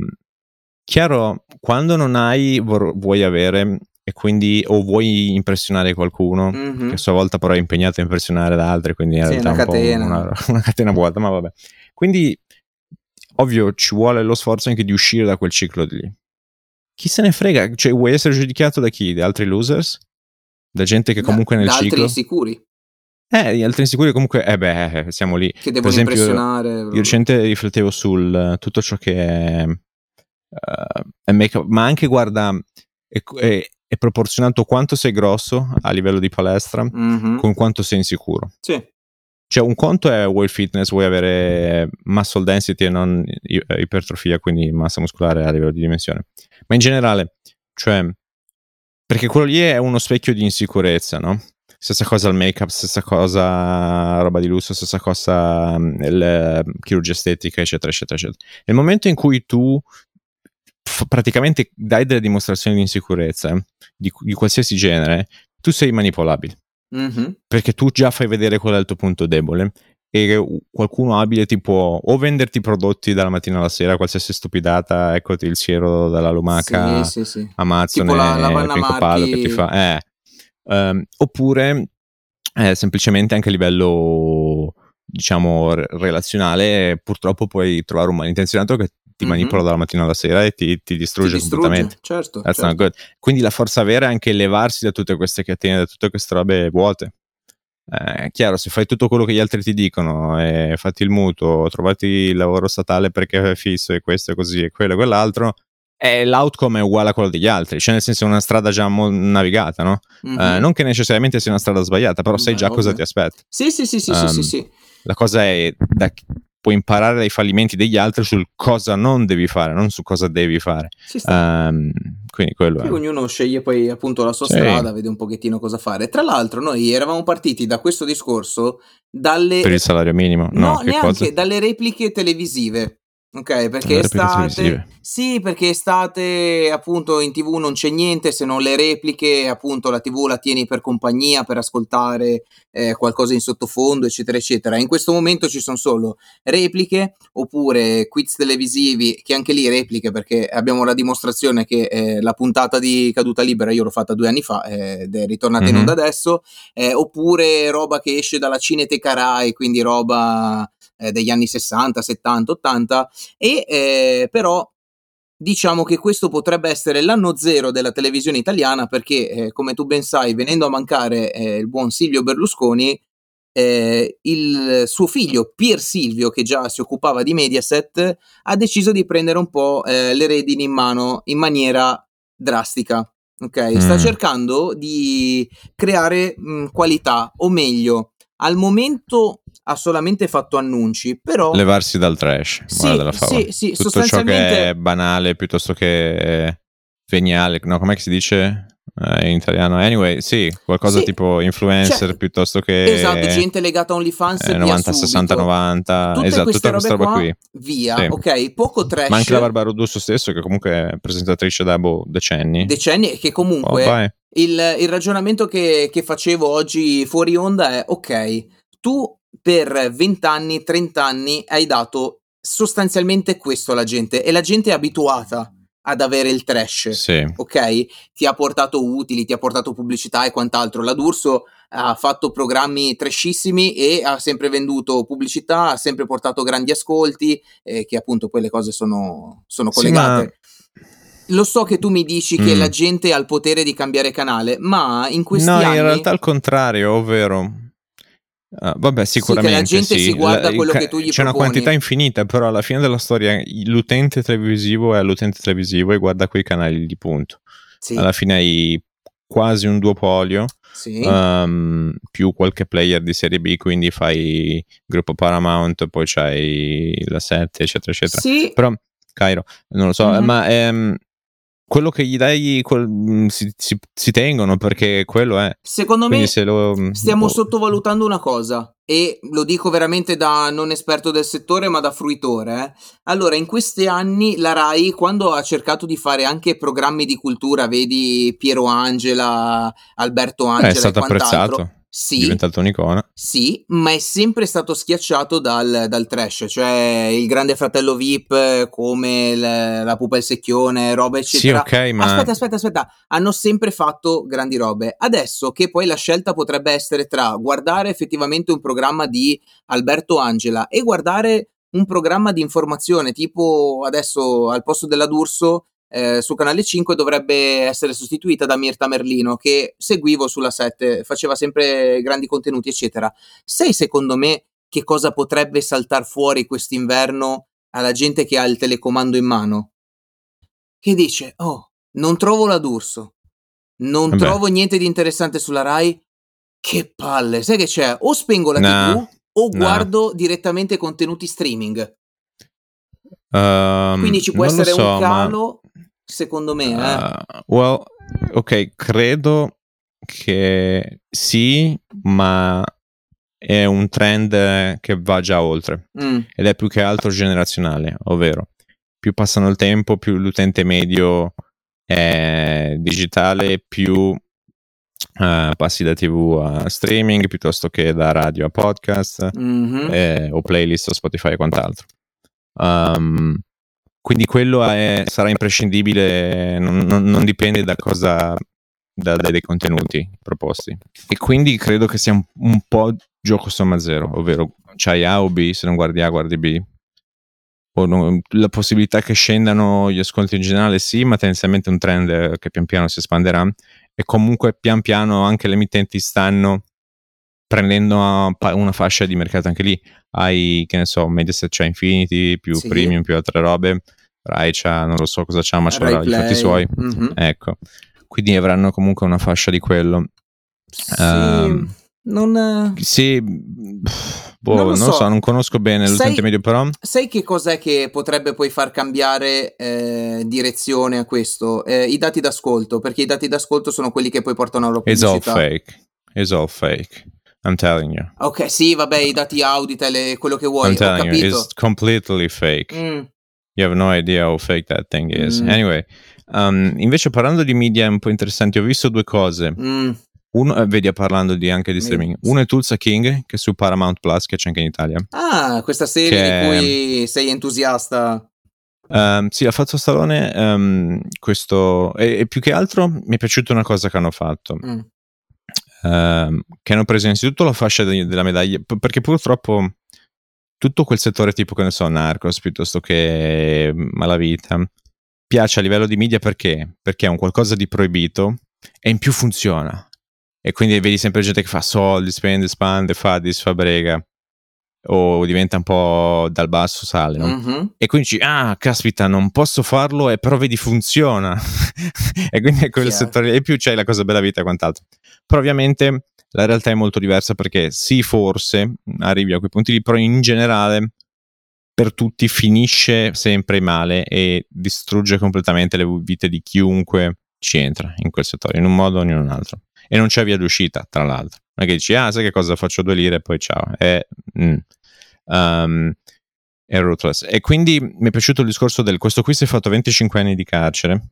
chiaro, quando non hai, vor- vuoi avere e quindi o vuoi impressionare qualcuno mm-hmm. che a sua volta però è impegnato a impressionare da altri, quindi in sì, realtà una è un catena. una, una catena vuota, ma vabbè. Quindi ovvio ci vuole lo sforzo anche di uscire da quel ciclo di lì. Chi se ne frega? Cioè, vuoi essere giudicato da chi? Da altri losers? Da gente che comunque nel da ciclo... altri sicuri. Eh, gli altri insicuri comunque, eh beh, siamo lì. Che devono esempio, impressionare. Io recente riflettevo sul uh, tutto ciò che è, uh, è make-up, ma anche guarda, è, è, è, proporzionato quanto sei grosso a livello di palestra mm-hmm. con quanto sei insicuro. Sì. Cioè, un conto è vuoi fitness, vuoi avere muscle density e non ipertrofia, quindi massa muscolare a livello di dimensione. Ma in generale, cioè, perché quello lì è uno specchio di insicurezza, no? Stessa cosa il make-up, stessa cosa roba di lusso, stessa cosa la chirurgia estetica, eccetera, eccetera, eccetera. Nel momento in cui tu f- praticamente dai delle dimostrazioni di insicurezza di, di qualsiasi genere, tu sei manipolabile. Mm-hmm. Perché tu già fai vedere qual è il tuo punto debole e qualcuno abile ti può o venderti prodotti dalla mattina alla sera, qualsiasi stupidata, eccoti il siero dalla lumaca, sì, sì, sì. Amazon, tipo la, la Pinco Palo che ti fa... Eh, Um, oppure eh, semplicemente anche a livello diciamo relazionale purtroppo puoi trovare un malintenzionato che ti mm-hmm. manipola dalla mattina alla sera e ti, ti distrugge, ti distrugge completamente certo, That's certo. not good. quindi la forza vera è anche levarsi da tutte queste catene da tutte queste robe vuote eh, chiaro, se fai tutto quello che gli altri ti dicono, e fatti il mutuo, trovati il lavoro statale perché è fisso e questo e così e quello e quell'altro, e l'outcome è uguale a quello degli altri, cioè nel senso è una strada già mo- navigata, no? Mm-hmm. Uh, non che necessariamente sia una strada sbagliata, però sai Beh, già cosa ovvio. ti aspetta. Sì, sì, sì, sì, Um, sì, sì, sì. La cosa è da, puoi imparare dai fallimenti degli altri sul cosa non devi fare, non su cosa devi fare. Um, quindi quello Sì, è. ognuno sceglie poi appunto la sua Sì. strada, vede un pochettino cosa fare. Tra l'altro, noi eravamo partiti da questo discorso dalle Per il salario minimo, no, No, che neanche cosa? dalle repliche televisive. Ok, perché estate. Sì, perché estate appunto in tv non c'è niente se non le repliche, appunto la tv la tieni per compagnia, per ascoltare eh, qualcosa in sottofondo, eccetera, eccetera. In questo momento ci sono solo repliche oppure quiz televisivi, che anche lì repliche perché abbiamo la dimostrazione che eh, la puntata di Caduta Libera io l'ho fatta due anni fa eh, ed è ritornata in Mhm. onda adesso, eh, oppure roba che esce dalla Cineteca Rai, quindi roba eh, degli anni 60, 70, 80 e eh, però diciamo che questo potrebbe essere l'anno zero della televisione italiana perché eh, come tu ben sai venendo a mancare eh, il buon Silvio Berlusconi eh, il suo figlio Pier Silvio che già si occupava di Mediaset ha deciso di prendere un po' eh, le redini in mano in maniera drastica ok sta Mm. cercando di creare mh, qualità o meglio al momento ha solamente fatto annunci però Levarsi dal trash, Sì, della favola. sì, sì, Tutto ciò che sostanzialmente- è banale piuttosto che veniale, no, com'è che si dice eh, in italiano? Anyway, sì, qualcosa Sì, tipo influencer cioè, piuttosto che esatto gente legata a OnlyFans eh, via 90, subito. 60, 90, tutte esatto, tutta questa roba qua qui. via Sì. ok poco trash Ma anche la Barbara Russo stesso, che comunque è presentatrice da boh, decenni. decenni e che comunque Oh, il, il ragionamento che, che facevo oggi fuori onda è ok tu per 20 anni 30 anni hai dato sostanzialmente questo alla gente e la gente è abituata ad avere il trash Sì. ok? Ti ha portato utili, ti ha portato pubblicità e quant'altro. La D'Urso ha fatto programmi trashissimi e ha sempre venduto pubblicità, ha sempre portato grandi ascolti, eh, che appunto poi le cose sono, sono Sì, collegate. Lo so che tu mi dici che Mm. la gente ha il potere di cambiare canale, ma in questi No, anni... in realtà al contrario, ovvero... ah, vabbè, Sì, che la sicuramente gente sì. si guarda La- quello che tu gli C'è una proponi. quantità infinita, però alla fine della storia l'utente televisivo è l'utente televisivo e guarda quei canali di punto. Sì, Alla fine hai quasi un duopolio, sì. um, più qualche player di serie B, quindi fai gruppo Paramount, poi c'hai la 7, eccetera, eccetera. Sì, Però, Cairo, non lo so, Mhm. ma ehm, quello che gli dai quel- mm, si, si- si tengono perché quello è. secondo Quindi me se lo... Stiamo boh, sottovalutando una cosa e lo dico veramente da non esperto del settore ma da fruitore. eh. Allora, in questi anni la RAI, quando ha cercato di fare anche programmi di cultura, vedi Piero Angela, Alberto eh, Angela è stato quant'altro, apprezzato. Sì, è diventato un'icona. sì, ma è sempre stato schiacciato dal, dal trash, cioè il grande fratello VIP come l- la pupa e il secchione, roba Sì, eccetera. ok, ma Aspetta, aspetta, aspetta, hanno sempre fatto grandi robe. Adesso che poi la scelta potrebbe essere tra guardare effettivamente un programma di Alberto Angela e guardare un programma di informazione, tipo adesso al posto della D'Urso eh, su Canale 5 dovrebbe essere sostituita da Mirta Merlino, che seguivo sulla 7, faceva sempre grandi contenuti, eccetera. Sai secondo me che cosa potrebbe saltar fuori quest'inverno alla gente che ha il telecomando in mano? Che dice, oh, non trovo la D'Urso, non Vabbè. trovo niente di interessante sulla Rai, che palle, sai che c'è? O spengo la No, TV o guardo direttamente contenuti streaming. Ehm, Quindi ci può essere so, un calo, secondo me, eh. Uh, well, ok, credo che sì, ma è un trend che va già oltre Mm, ed è più che altro generazionale, ovvero più passano il tempo, più l'utente medio è digitale, più eh, passi da TV a streaming piuttosto che da radio a podcast mhm. eh, o playlist o Spotify e quant'altro. Um, quindi quello è- sarà imprescindibile, non, non- non dipende da cosa da- dai contenuti proposti. E quindi credo che sia un, un po' gioco somma zero, ovvero c'hai A o B, se non guardi A guardi B. O no- la possibilità che scendano gli ascolti in generale sì, ma tendenzialmente un trend che pian piano si espanderà e comunque pian piano anche le emittenti stanno prendendo una fascia di mercato anche lì. Hai, che ne so, Mediaset c'ha Infinity, più Sì. Premium, più altre robe. Rai c'ha, non lo so cosa c'ha, ma c'ha Rai i fatti suoi. mhm. Ecco. Quindi avranno comunque una fascia di quello. Sì, Ehm, non... Sì, boh, Non non, lo lo so. so, non conosco bene Sai- l'utente medio, però Sai che cos'è che potrebbe poi far cambiare eh, direzione a questo? Eh, I dati d'ascolto, perché i dati d'ascolto sono quelli che poi portano alla it's all pubblicità. fake. It's all fake. I'm telling you. Ok, sì, vabbè, i dati Auditel e quello che vuoi, I'm ho telling you, it's completely fake. Mm, You have no idea how fake that thing is. Mm. Anyway, um, invece parlando di media un po' interessanti, ho visto due cose. mm, Uno, eh, vedi, parlando di, anche di streaming. Uno è Tulsa King, che è su Paramount Plus, che c'è anche in Italia. Ah, questa serie Che- di cui sei entusiasta. Um, sì, ha fatto Stallone. um, questo, e, e più che altro mi è piaciuta una cosa che hanno fatto. Mm, ehm, che hanno preso innanzitutto la fascia de- della medaglia, p- perché purtroppo tutto quel settore tipo, che ne so, Narcos piuttosto che Malavita, piace a livello di media perché? Perché è un qualcosa di proibito e in più funziona. E quindi vedi sempre gente che fa soldi, spende, spande, fa, disfa brega. O diventa un po' dal basso sale, no? mhm. E quindi dici, ah, caspita, non posso farlo, e però vedi funziona. e quindi è quel Chiaro. settore, e più c'è la cosa bella vita e quant'altro. Però ovviamente la realtà è molto diversa perché sì, forse arrivi a quei punti lì, però in generale per tutti finisce sempre male e distrugge completamente le vite di chiunque ci entra in quel settore, in un modo o in un altro. E non c'è via d'uscita, tra l'altro. Non è che dici, ah, sai che cosa, faccio due lire e poi ciao. È, mm. Um, è ruthless. E quindi mi è piaciuto il discorso del questo qui si è fatto 25 anni di carcere,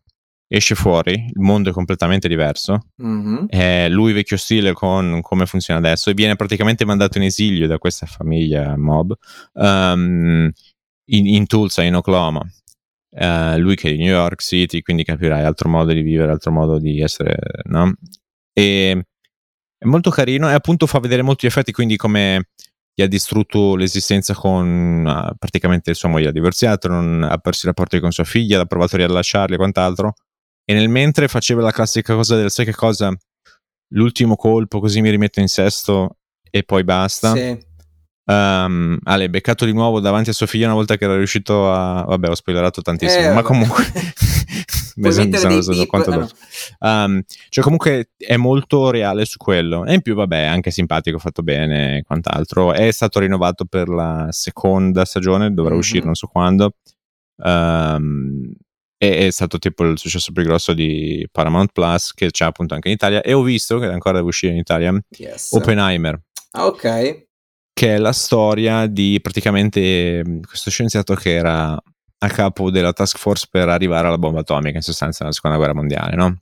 esce fuori, il mondo è completamente diverso, Mhm. è lui vecchio stile con come funziona adesso e viene praticamente mandato in esilio da questa famiglia mob um, in, in Tulsa, in Oklahoma. Uh, lui che è di New York City, quindi capirai altro modo di vivere, altro modo di essere, no? E è molto carino e appunto fa vedere molti effetti, quindi come gli ha distrutto l'esistenza con uh, praticamente sua moglie ha divorziato, non ha perso i rapporti con sua figlia, ha provato a rilasciarli e quant'altro. E nel mentre faceva la classica cosa del sai che cosa? L'ultimo colpo, così mi rimetto in sesto e poi basta. Sì. Um, Ale, beccato di nuovo davanti a sua figlia una volta che era riuscito a. Vabbè, ho spoilerato tantissimo, Eh, ma vabbè. comunque. Mi sono- sono conto dopo. Um, cioè, comunque è molto reale su quello. E in più, vabbè, è anche simpatico, fatto bene e quant'altro. È stato rinnovato per la seconda stagione, dovrà Mhm. uscire non so quando. Um, è, è stato tipo il successo più grosso di Paramount Plus, che c'è appunto anche in Italia. E ho visto che ancora deve uscire in Italia Yes. Oppenheimer Ah, ok. che è la storia di praticamente mh, questo scienziato che era a capo della task force per arrivare alla bomba atomica, in sostanza nella seconda guerra mondiale, no?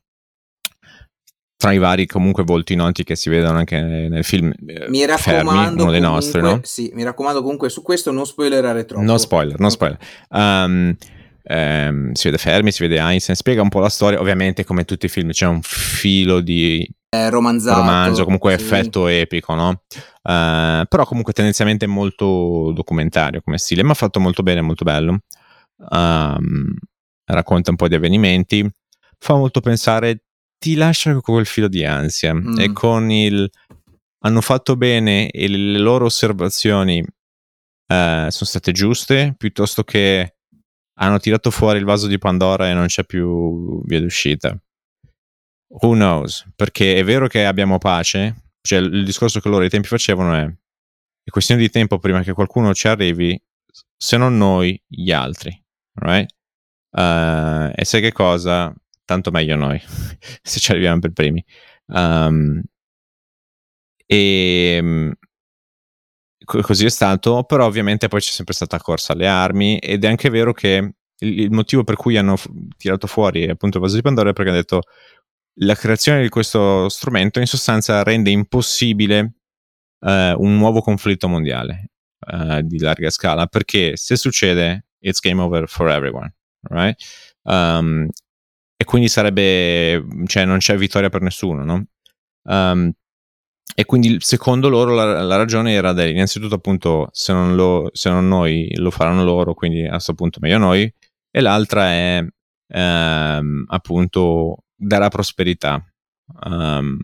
tra i vari comunque volti noti che si vedono anche nel film eh, mi raccomando fermi, uno dei nostri no? sì mi raccomando comunque su questo non spoilerare troppo no spoiler no spoiler um, um, si vede Fermi si vede Einstein spiega un po' la storia ovviamente come tutti i film c'è un filo di eh, romanzato romanzo comunque sì. effetto epico no? Uh, però comunque tendenzialmente molto documentario come stile ma fatto molto bene molto bello um, racconta un po' di avvenimenti fa molto pensare ti lascia con quel filo di ansia mm. e con il hanno fatto bene e le loro osservazioni eh, sono state giuste piuttosto che hanno tirato fuori il vaso di Pandora e non c'è più via d'uscita. Who knows? Perché è vero che abbiamo pace, cioè il discorso che loro ai tempi facevano è è questione di tempo prima che qualcuno ci arrivi, se non noi, gli altri. Right? Uh, e sai che cosa? tanto meglio noi, se ci arriviamo per primi. Um, e ehm, così è stato, però ovviamente poi c'è sempre stata corsa alle armi ed è anche vero che il, motivo per cui hanno tirato fuori appunto il vaso di Pandora è perché hanno detto la creazione di questo strumento in sostanza rende impossibile uh, un nuovo conflitto mondiale uh, di larga scala perché se succede it's game over for everyone right um, e quindi sarebbe, cioè non c'è vittoria per nessuno, no? Um, e quindi secondo loro la, la, ragione era del, innanzitutto appunto se non, lo, se non noi lo faranno loro, quindi a questo punto meglio noi, e l'altra è ehm, appunto dare prosperità. Um,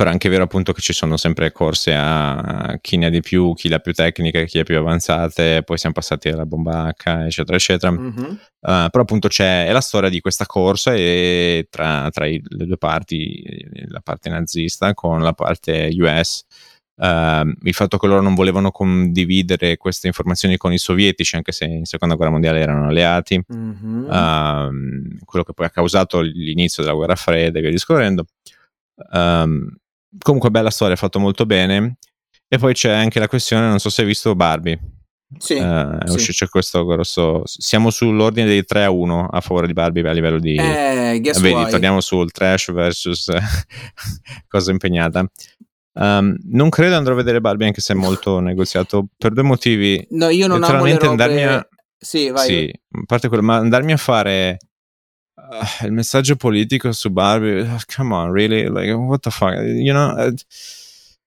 però è anche vero appunto che ci sono sempre corse a chi ne ha di più, chi ha più tecniche, chi ha più avanzate, poi siamo passati alla bomba H, eccetera, eccetera. Mm-hmm. Uh, però appunto c'è la storia di questa corsa e tra, tra i, le due parti, la parte nazista con la parte US. Uh, ehm, il fatto che loro non volevano condividere queste informazioni con i sovietici, anche se in seconda guerra mondiale erano alleati, mm-hmm. uh, quello che poi ha causato l'inizio della guerra fredda e via discorrendo. Um, comunque bella storia, fatto molto bene. E poi c'è anche la questione, non so se hai visto Barbie. Sì, uh, sì. C'è questo grosso. Siamo sull'ordine dei 3 a 1 a favore di Barbie a livello di. Eh, Vedi, why? torniamo sul trash versus cosa impegnata. Um, non credo andrò a vedere Barbie anche se è molto negoziato per due motivi. No, io non amo le robe... andarmi a... Sì, vai. Sì, a parte quello, ma andarmi a fare uh, il messaggio politico su Barbie, uh, come on, really? Like, what the fuck? You know,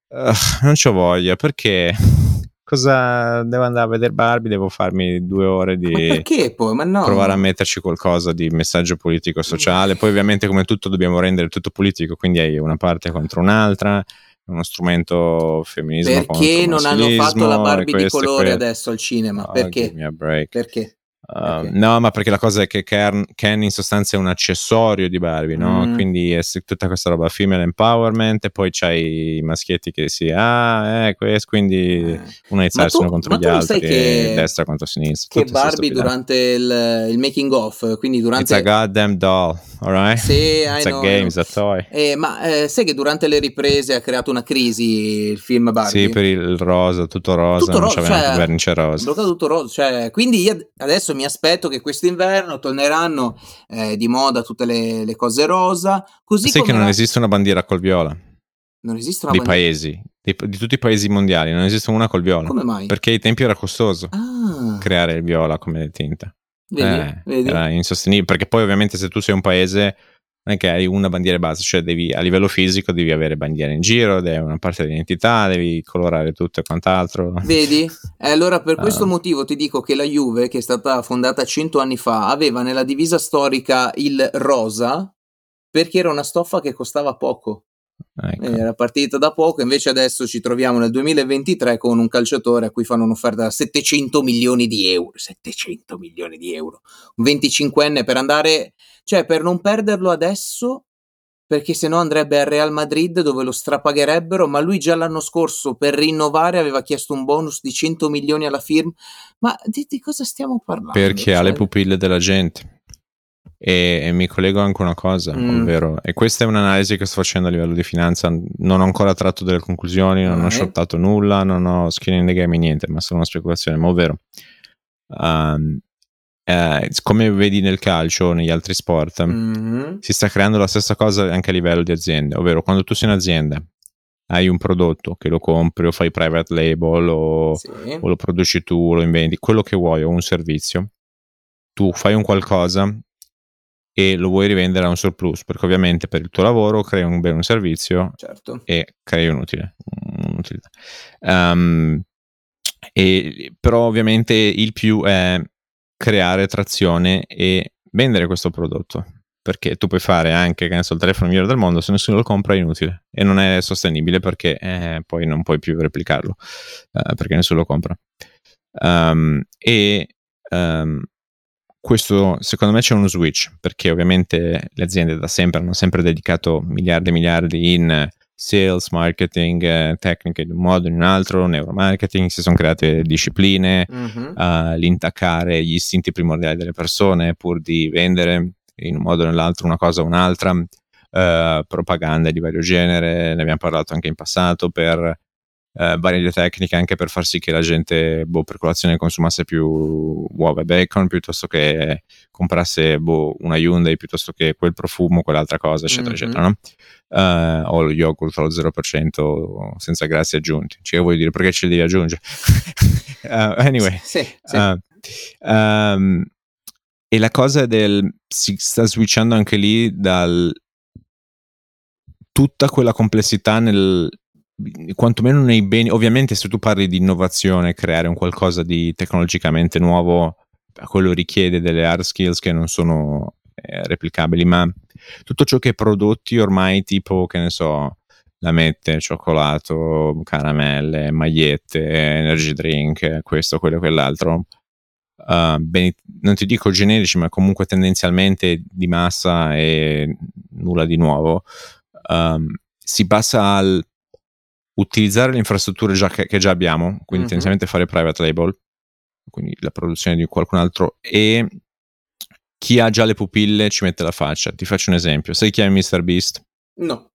uh, non c'ho voglia perché cosa devo andare a vedere Barbie? Devo farmi due ore di ma perché poi? Ma no. provare a metterci qualcosa di messaggio politico sociale. Poi, ovviamente, come tutto, dobbiamo rendere tutto politico, quindi hai una parte contro un'altra. Uno strumento femminismo perché non hanno fatto la Barbie di colore adesso al cinema? Oh, perché? Perché? Uh, okay. No, ma perché la cosa è che Ken, Ken, in sostanza è un accessorio di Barbie, no? Mm. Quindi è tutta questa roba female empowerment e poi c'hai i maschietti che si ah, eh, questo, quindi eh. uno alzarsi uno contro gli altri, che, destra contro sinistra. Che Barbie durante il, il, making of, quindi durante... It's a goddamn doll, alright? Sì, it's I a know, game, it's a toy. Eh, ma eh, sai che durante le riprese ha creato una crisi il film Barbie? Sì, per il rosa, tutto rosa, tutto non ro- c'aveva cioè, vernice rosa. Bloccato tutto rosa, cioè, quindi io mi aspetto che quest'inverno torneranno eh, di moda tutte le, le cose rosa. Così Sai che non esiste una bandiera col viola? Non esiste una di bandiera? paesi, di, di, tutti i paesi mondiali, non esiste una col viola. Come mai? Perché ai tempi era costoso ah. creare il viola come tinta. Vedi, eh, vedi? Era insostenibile, perché poi ovviamente se tu sei un paese non è che hai una bandiera base, cioè devi, a livello fisico devi avere bandiere in giro, devi una parte dell'identità, devi colorare tutto e quant'altro. Vedi? E allora per questo uh. motivo ti dico che la Juve, che è stata fondata cento anni fa, aveva nella divisa storica il rosa perché era una stoffa che costava poco. Ecco. Era partita da poco, invece adesso ci troviamo nel 2023 con un calciatore a cui fanno un'offerta da 700 milioni di euro. 700 milioni di euro. Un 25enne per andare cioè, per non perderlo adesso, perché se no andrebbe al Real Madrid dove lo strapagherebbero, ma lui già l'anno scorso per rinnovare aveva chiesto un bonus di 100 milioni alla firma. Ma di, di cosa stiamo parlando? Perché cioè... ha le cioè pupille della gente. E, e, mi collego anche una cosa, mm. ovvero, e questa è un'analisi che sto facendo a livello di finanza, non ho ancora tratto delle conclusioni, non okay. ho shortato nulla, non ho skin in the game, niente, ma sono una speculazione, ma ovvero, um, eh, come vedi nel calcio, negli altri sport, Mhm. si sta creando la stessa cosa anche a livello di aziende, ovvero quando tu sei un'azienda, hai un prodotto che lo compri o fai private label o, Sì. o lo produci tu, lo inventi, quello che vuoi o un servizio, tu fai un qualcosa e lo vuoi rivendere a un surplus, perché ovviamente per il tuo lavoro crei un bene un servizio Certo. e crei un utile. un'utilità. Um, e, però ovviamente il più è creare trazione e vendere questo prodotto. Perché tu puoi fare anche che ne so, il telefono migliore del mondo, se nessuno lo compra è inutile e non è sostenibile perché eh, poi non puoi più replicarlo eh, perché nessuno lo compra. Um, e um, questo secondo me c'è uno switch perché ovviamente le aziende da sempre hanno sempre dedicato miliardi e miliardi in sales, marketing, eh, tecniche in un modo o in un altro, neuromarketing, si sono create discipline, Mhm. uh, l'intaccare gli istinti primordiali delle persone pur di vendere in un modo o nell'altro una cosa o un'altra, uh, propaganda di vario genere, ne abbiamo parlato anche in passato per uh, varie tecniche anche per far sì che la gente boh, per colazione consumasse più uova e bacon piuttosto che comprasse boh, una Hyundai piuttosto che quel profumo, quell'altra cosa, eccetera, Mhm. eccetera, no? Eh, o lo yogurt allo 0% senza grassi aggiunti. Cioè, vuoi dire perché ce li devi aggiungere? Eh, anyway, Sì, sì. Uh, um, e la cosa del si sta switchando anche lì dal tutta quella complessità nel quantomeno nei beni ovviamente se tu parli di innovazione creare un qualcosa di tecnologicamente nuovo quello richiede delle hard skills che non sono eh, replicabili ma tutto ciò che prodotti ormai tipo che ne so la mette, cioccolato, caramelle, magliette, energy drink, questo, quello, quell'altro. Uh, beni- non ti dico generici, ma comunque tendenzialmente di massa e nulla di nuovo. Um, si passa al utilizzare le infrastrutture già che, che già abbiamo, quindi Mhm. tendenzialmente fare private label, quindi la produzione di qualcun altro, e chi ha già le pupille ci mette la faccia. Ti faccio un esempio: sai chi è MrBeast? No.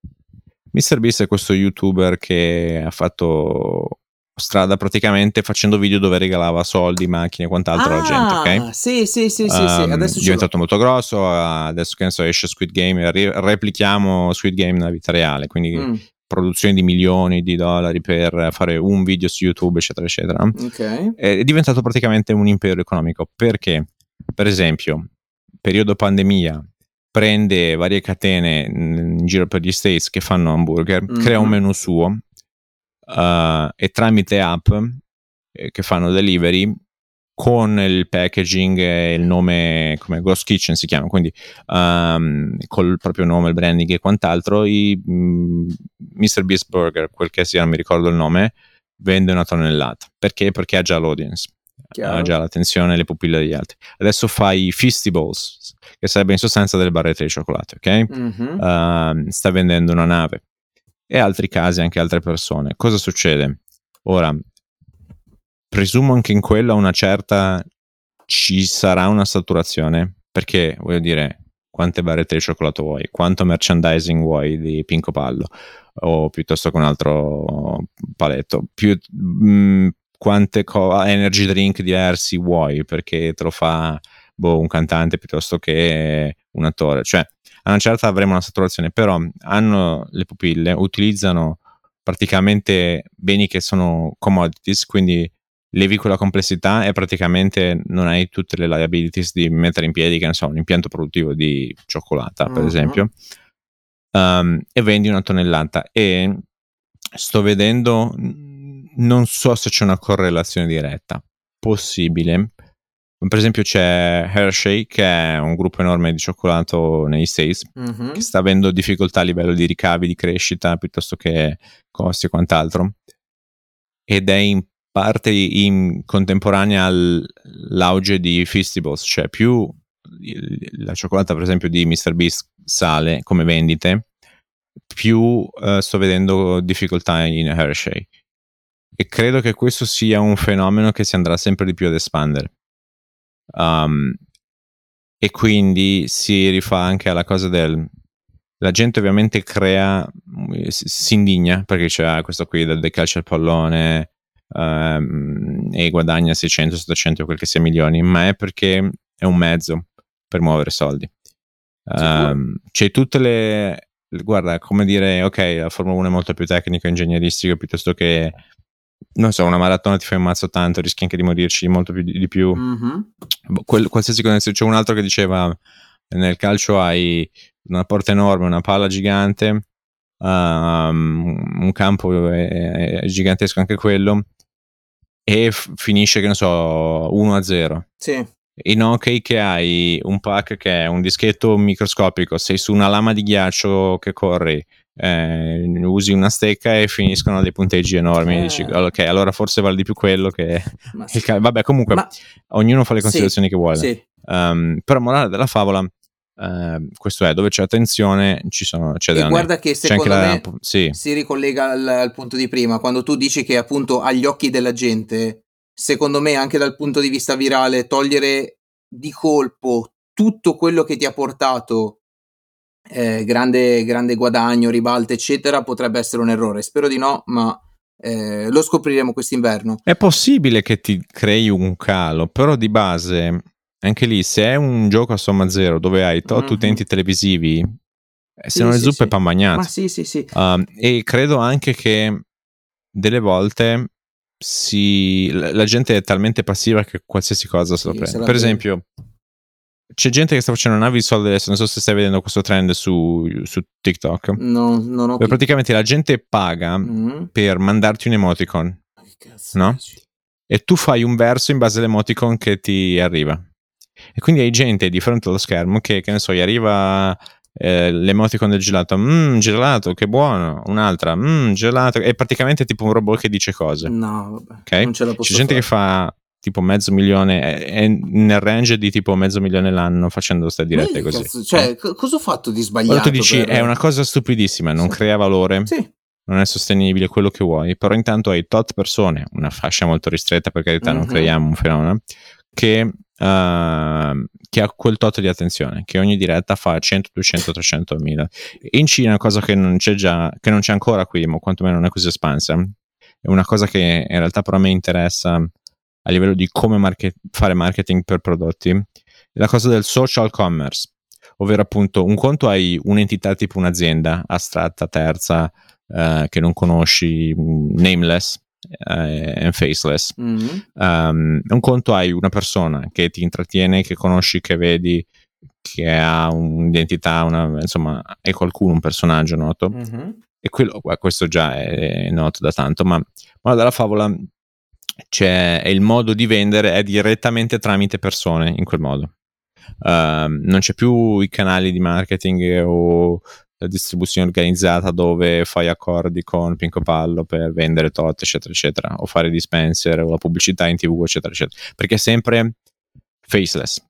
MrBeast è questo youtuber che ha fatto strada praticamente facendo video dove regalava soldi, macchine e quant'altro alla gente, ok? Ah, Sì, sì, sì, sì, sì. Um, Adesso è diventato molto grosso, adesso che ne so esce Squid Game, ri- replichiamo Squid Game nella vita reale, quindi Mm, produzione di milioni di dollari per fare un video su YouTube, eccetera, eccetera. ok. È diventato praticamente un impero economico perché, per esempio, periodo pandemia, prende varie catene in giro per gli States che fanno hamburger, Mhm. crea un menu suo uh, e tramite app eh, che fanno delivery con il packaging e il nome come Ghost Kitchen si chiama, quindi um, col proprio nome, il branding e quant'altro, i mm, Mr. Beast Burger, quel che sia, non mi ricordo il nome, vende una tonnellata. Perché? Perché ha già l'audience, Chiaro. ha già l'attenzione e le pupille degli altri. Adesso fa i Feastables, che sarebbe in sostanza delle barrette di cioccolato, ok? Mhm. Ehm, sta vendendo una nave e altri casi anche altre persone. Cosa succede? Ora, presumo anche in quella una certa ci sarà una saturazione perché voglio dire quante barrette di cioccolato vuoi, quanto merchandising vuoi di Pinco Pallo o piuttosto che un altro paletto, più mh, quante co- energy drink diversi vuoi perché te lo fa boh, un cantante piuttosto che un attore, cioè a una certa avremo una saturazione, però hanno le pupille, utilizzano praticamente beni che sono commodities, quindi levi quella complessità e praticamente non hai tutte le liabilities di mettere in piedi, che ne so, un impianto produttivo di cioccolata, per Mhm. esempio, um, e vendi una tonnellata. E sto vedendo, non so se c'è una correlazione diretta, possibile. Per esempio c'è Hershey, che è un gruppo enorme di cioccolato negli States, Mhm. che sta avendo difficoltà a livello di ricavi, di crescita, piuttosto che costi e quant'altro. Ed è in parte in contemporanea all'auge di Feastables, cioè più la cioccolata per esempio di Mr. Beast sale come vendite, più eh, sto vedendo difficoltà in Hershey. E credo che questo sia un fenomeno che si andrà sempre di più ad espandere. Um, e quindi si rifà anche alla cosa del la gente ovviamente crea si, indigna perché c'è questo qui del decalcia il pallone um, e guadagna 600 700 quel che sia milioni ma è perché è un mezzo per muovere soldi. Um, c'è tutte le guarda, come dire, ok, la Formula 1 è molto più tecnica e ingegneristica piuttosto che non so, una maratona ti fai un mazzo tanto, rischi anche di morirci molto più di, più. Mm-hmm. Quel, qualsiasi cosa, c'è un altro che diceva nel calcio hai una porta enorme, una palla gigante, um, un campo è, è gigantesco anche quello e f- finisce che ne so 1 a 0. Sì. In hockey che hai un pack che è un dischetto microscopico, sei su una lama di ghiaccio che corri, eh, usi una stecca e finiscono dei punteggi enormi. Eh. Dici, ok, allora forse vale di più quello che. Sì. Vabbè, comunque, Ma... ognuno fa le considerazioni sì, che vuole. Sì. Um, però, morale della favola. Uh, questo è dove c'è attenzione, ci sono, c'è e guarda che secondo me la, sì. si ricollega al, al, punto di prima, quando tu dici che appunto agli occhi della gente, secondo me anche dal punto di vista virale, togliere di colpo tutto quello che ti ha portato eh, grande, grande guadagno, ribalta, eccetera, potrebbe essere un errore. Spero di no, ma eh, lo scopriremo quest'inverno. È possibile che ti crei un calo, però di base, anche lì, se è un gioco a somma zero dove hai tot mm-hmm. utenti televisivi, eh, se sì, non è sì, zuppa sì. è pan bagnato. Ma sì, sì, sì. Um, e credo anche che delle volte si, la gente è talmente passiva che qualsiasi cosa se lo prende. Per esempio, c'è gente che sta facendo di soldi adesso. Non so se stai vedendo questo trend su, su TikTok. No, non ho. Dove praticamente la gente paga mm-hmm. per mandarti un emoticon. No? Dici? E tu fai un verso in base all'emoticon che ti arriva. E quindi hai gente di fronte allo schermo che, che ne so, gli arriva eh, l'emoticon del gelato, mmm, gelato, che buono, un'altra, mmm, gelato, è praticamente tipo un robot che dice cose. No, vabbè, okay? non ce la posso C'è gente fare. che fa tipo mezzo milione, è nel range di tipo mezzo milione l'anno facendo sta dirette così. Cazzo, cioè, eh? cosa ho fatto di sbagliato? Allora tu dici, per... è una cosa stupidissima, non sì. crea valore. Sì. Non è sostenibile quello che vuoi, però intanto hai tot persone, una fascia molto ristretta, per carità, mm-hmm. non creiamo un fenomeno, che, uh, che, ha quel tot di attenzione, che ogni diretta fa 100, 200, 300 mila. In Cina, cosa che non c'è già, che non c'è ancora qui, ma quantomeno non è così espansa, è una cosa che in realtà però a me interessa a livello di come market- fare marketing per prodotti, la cosa del social commerce, ovvero appunto un conto hai un'entità tipo un'azienda astratta, terza, uh, che non conosci, nameless, and faceless. Mm-hmm. Um, un conto hai una persona che ti intrattiene, che conosci, che vedi, che ha un'identità, una, insomma, è qualcuno, un personaggio noto. Mm-hmm. E quello, questo già è, è noto da tanto, ma, ma dalla favola c'è il modo di vendere è direttamente tramite persone in quel modo. Uh, non c'è più i canali di marketing o distribuzione organizzata dove fai accordi con Pinco Pallo per vendere tot, eccetera, eccetera, o fare dispenser o la pubblicità in tv, eccetera, eccetera, perché è sempre faceless.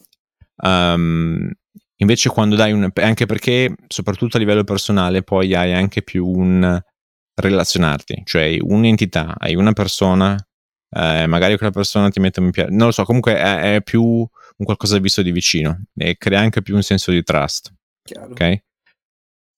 Um, invece quando dai un... anche perché soprattutto a livello personale poi hai anche più un relazionarti, cioè un'entità, hai una persona eh, magari quella persona ti mette un piace, non lo so, comunque è, è, più un qualcosa visto di vicino e crea anche più un senso di trust. Chiaro. Ok?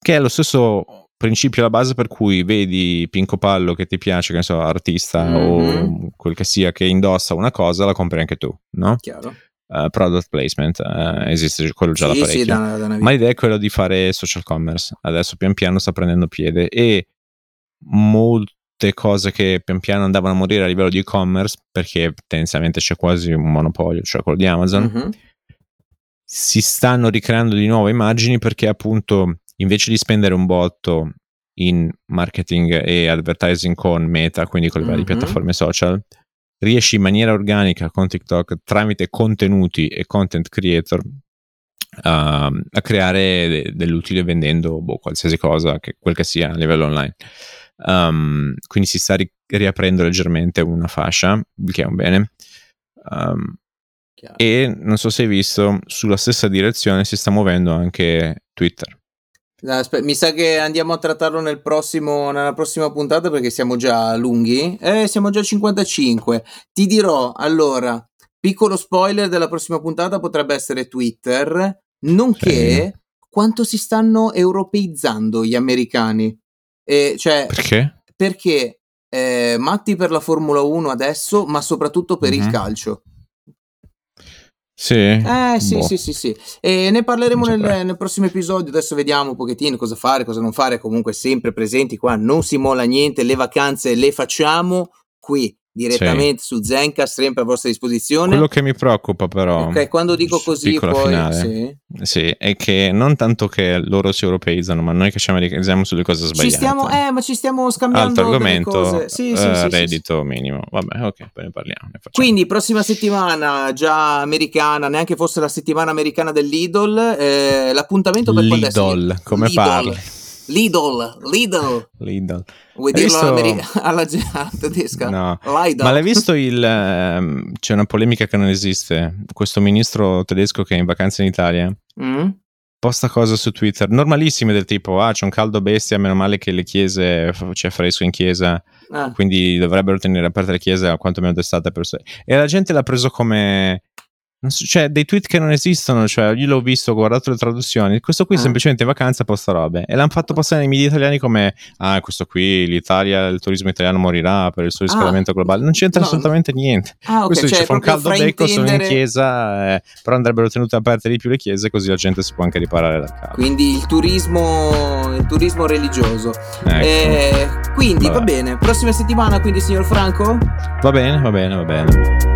Che è lo stesso principio alla base per cui vedi Pinco Pallo che ti piace, che ne so, artista mm-hmm. o quel che sia che indossa una cosa, la compri anche tu, no? Chiaro. Uh, product placement uh, esiste quello già sì, da parecchio sì, da, da ma l'idea è quella di fare social commerce adesso pian piano sta prendendo piede e molto cose che pian piano andavano a morire a livello di e-commerce, perché tendenzialmente c'è quasi un monopolio, cioè quello di Amazon, mm-hmm. si stanno ricreando di nuovo immagini perché appunto invece di spendere un botto in marketing e advertising con Meta, quindi con le varie mm-hmm. piattaforme social, riesci in maniera organica con TikTok tramite contenuti e content creator uh, a creare de- dell'utile vendendo boh, qualsiasi cosa, che, quel che sia a livello online. Um, quindi si sta ri- riaprendo leggermente una fascia, che è un bene. Um, e non so se hai visto, sulla stessa direzione si sta muovendo anche Twitter. Aspetta, mi sa che andiamo a trattarlo nel prossimo, nella prossima puntata perché siamo già lunghi. Eh, siamo già a 55. Ti dirò allora, piccolo spoiler della prossima puntata potrebbe essere Twitter, nonché sì. quanto si stanno europeizzando gli americani. E cioè, perché? Perché eh, matti per la Formula 1 adesso, ma soprattutto per mm-hmm. il mhm. calcio. Sì. Eh sì, Boh. sì, sì, sì. E ne parleremo nel, nel prossimo episodio. Adesso vediamo un pochettino cosa fare, cosa non fare. Comunque sempre presenti qua, non si molla niente. Le vacanze le facciamo qui direttamente su Zencast, sempre a vostra disposizione. Quello che mi preoccupa però, Ok, quando dico così poi finale, sì. sì, è che non tanto che loro si europeizzano, ma noi che ci americanizziamo sulle cose Ci sbagliate. stiamo, eh, ma ci stiamo scambiando Altro argomento, cose. Sì, sì, sì, sì, sì. reddito minimo. Vabbè, ok, poi ne parliamo. Ne. Quindi, prossima settimana, già americana, neanche fosse la settimana americana dell'Idol. Eh, l'appuntamento per quando è? Lidl, come Lidl. parli? Lidl, Lidl. Lidl. Vuoi dirlo visto- all'ameri- alla, alla tedesca? No. Lidl. Ma l'hai visto il... ehm, c'è una polemica che non esiste. Questo ministro tedesco che è in vacanza in Italia Mm? posta cose su Twitter normalissime del tipo ah c'è un caldo bestia, meno male che le chiese c'è fresco in chiesa, Ah. quindi dovrebbero tenere aperte le chiese quantomeno d'estate per sé. E la gente l'ha preso come so, cioè dei tweet che non esistono, cioè io l'ho visto, ho guardato le traduzioni, questo qui Ah. semplicemente in vacanza posta robe e l'hanno fatto passare nei media italiani come ah questo qui l'Italia, il turismo italiano morirà per il surriscaldamento globale, non c'entra No. assolutamente niente. Ah, ok, questo cioè dice fa un caldo becco, sono in chiesa, eh, però andrebbero tenute aperte di più le chiese così la gente si può anche riparare dal caldo. Quindi il turismo, il turismo religioso. Ecco. Eh, quindi Vabbè. va bene. Prossima settimana, quindi, signor Franco? Va bene, va bene, va bene.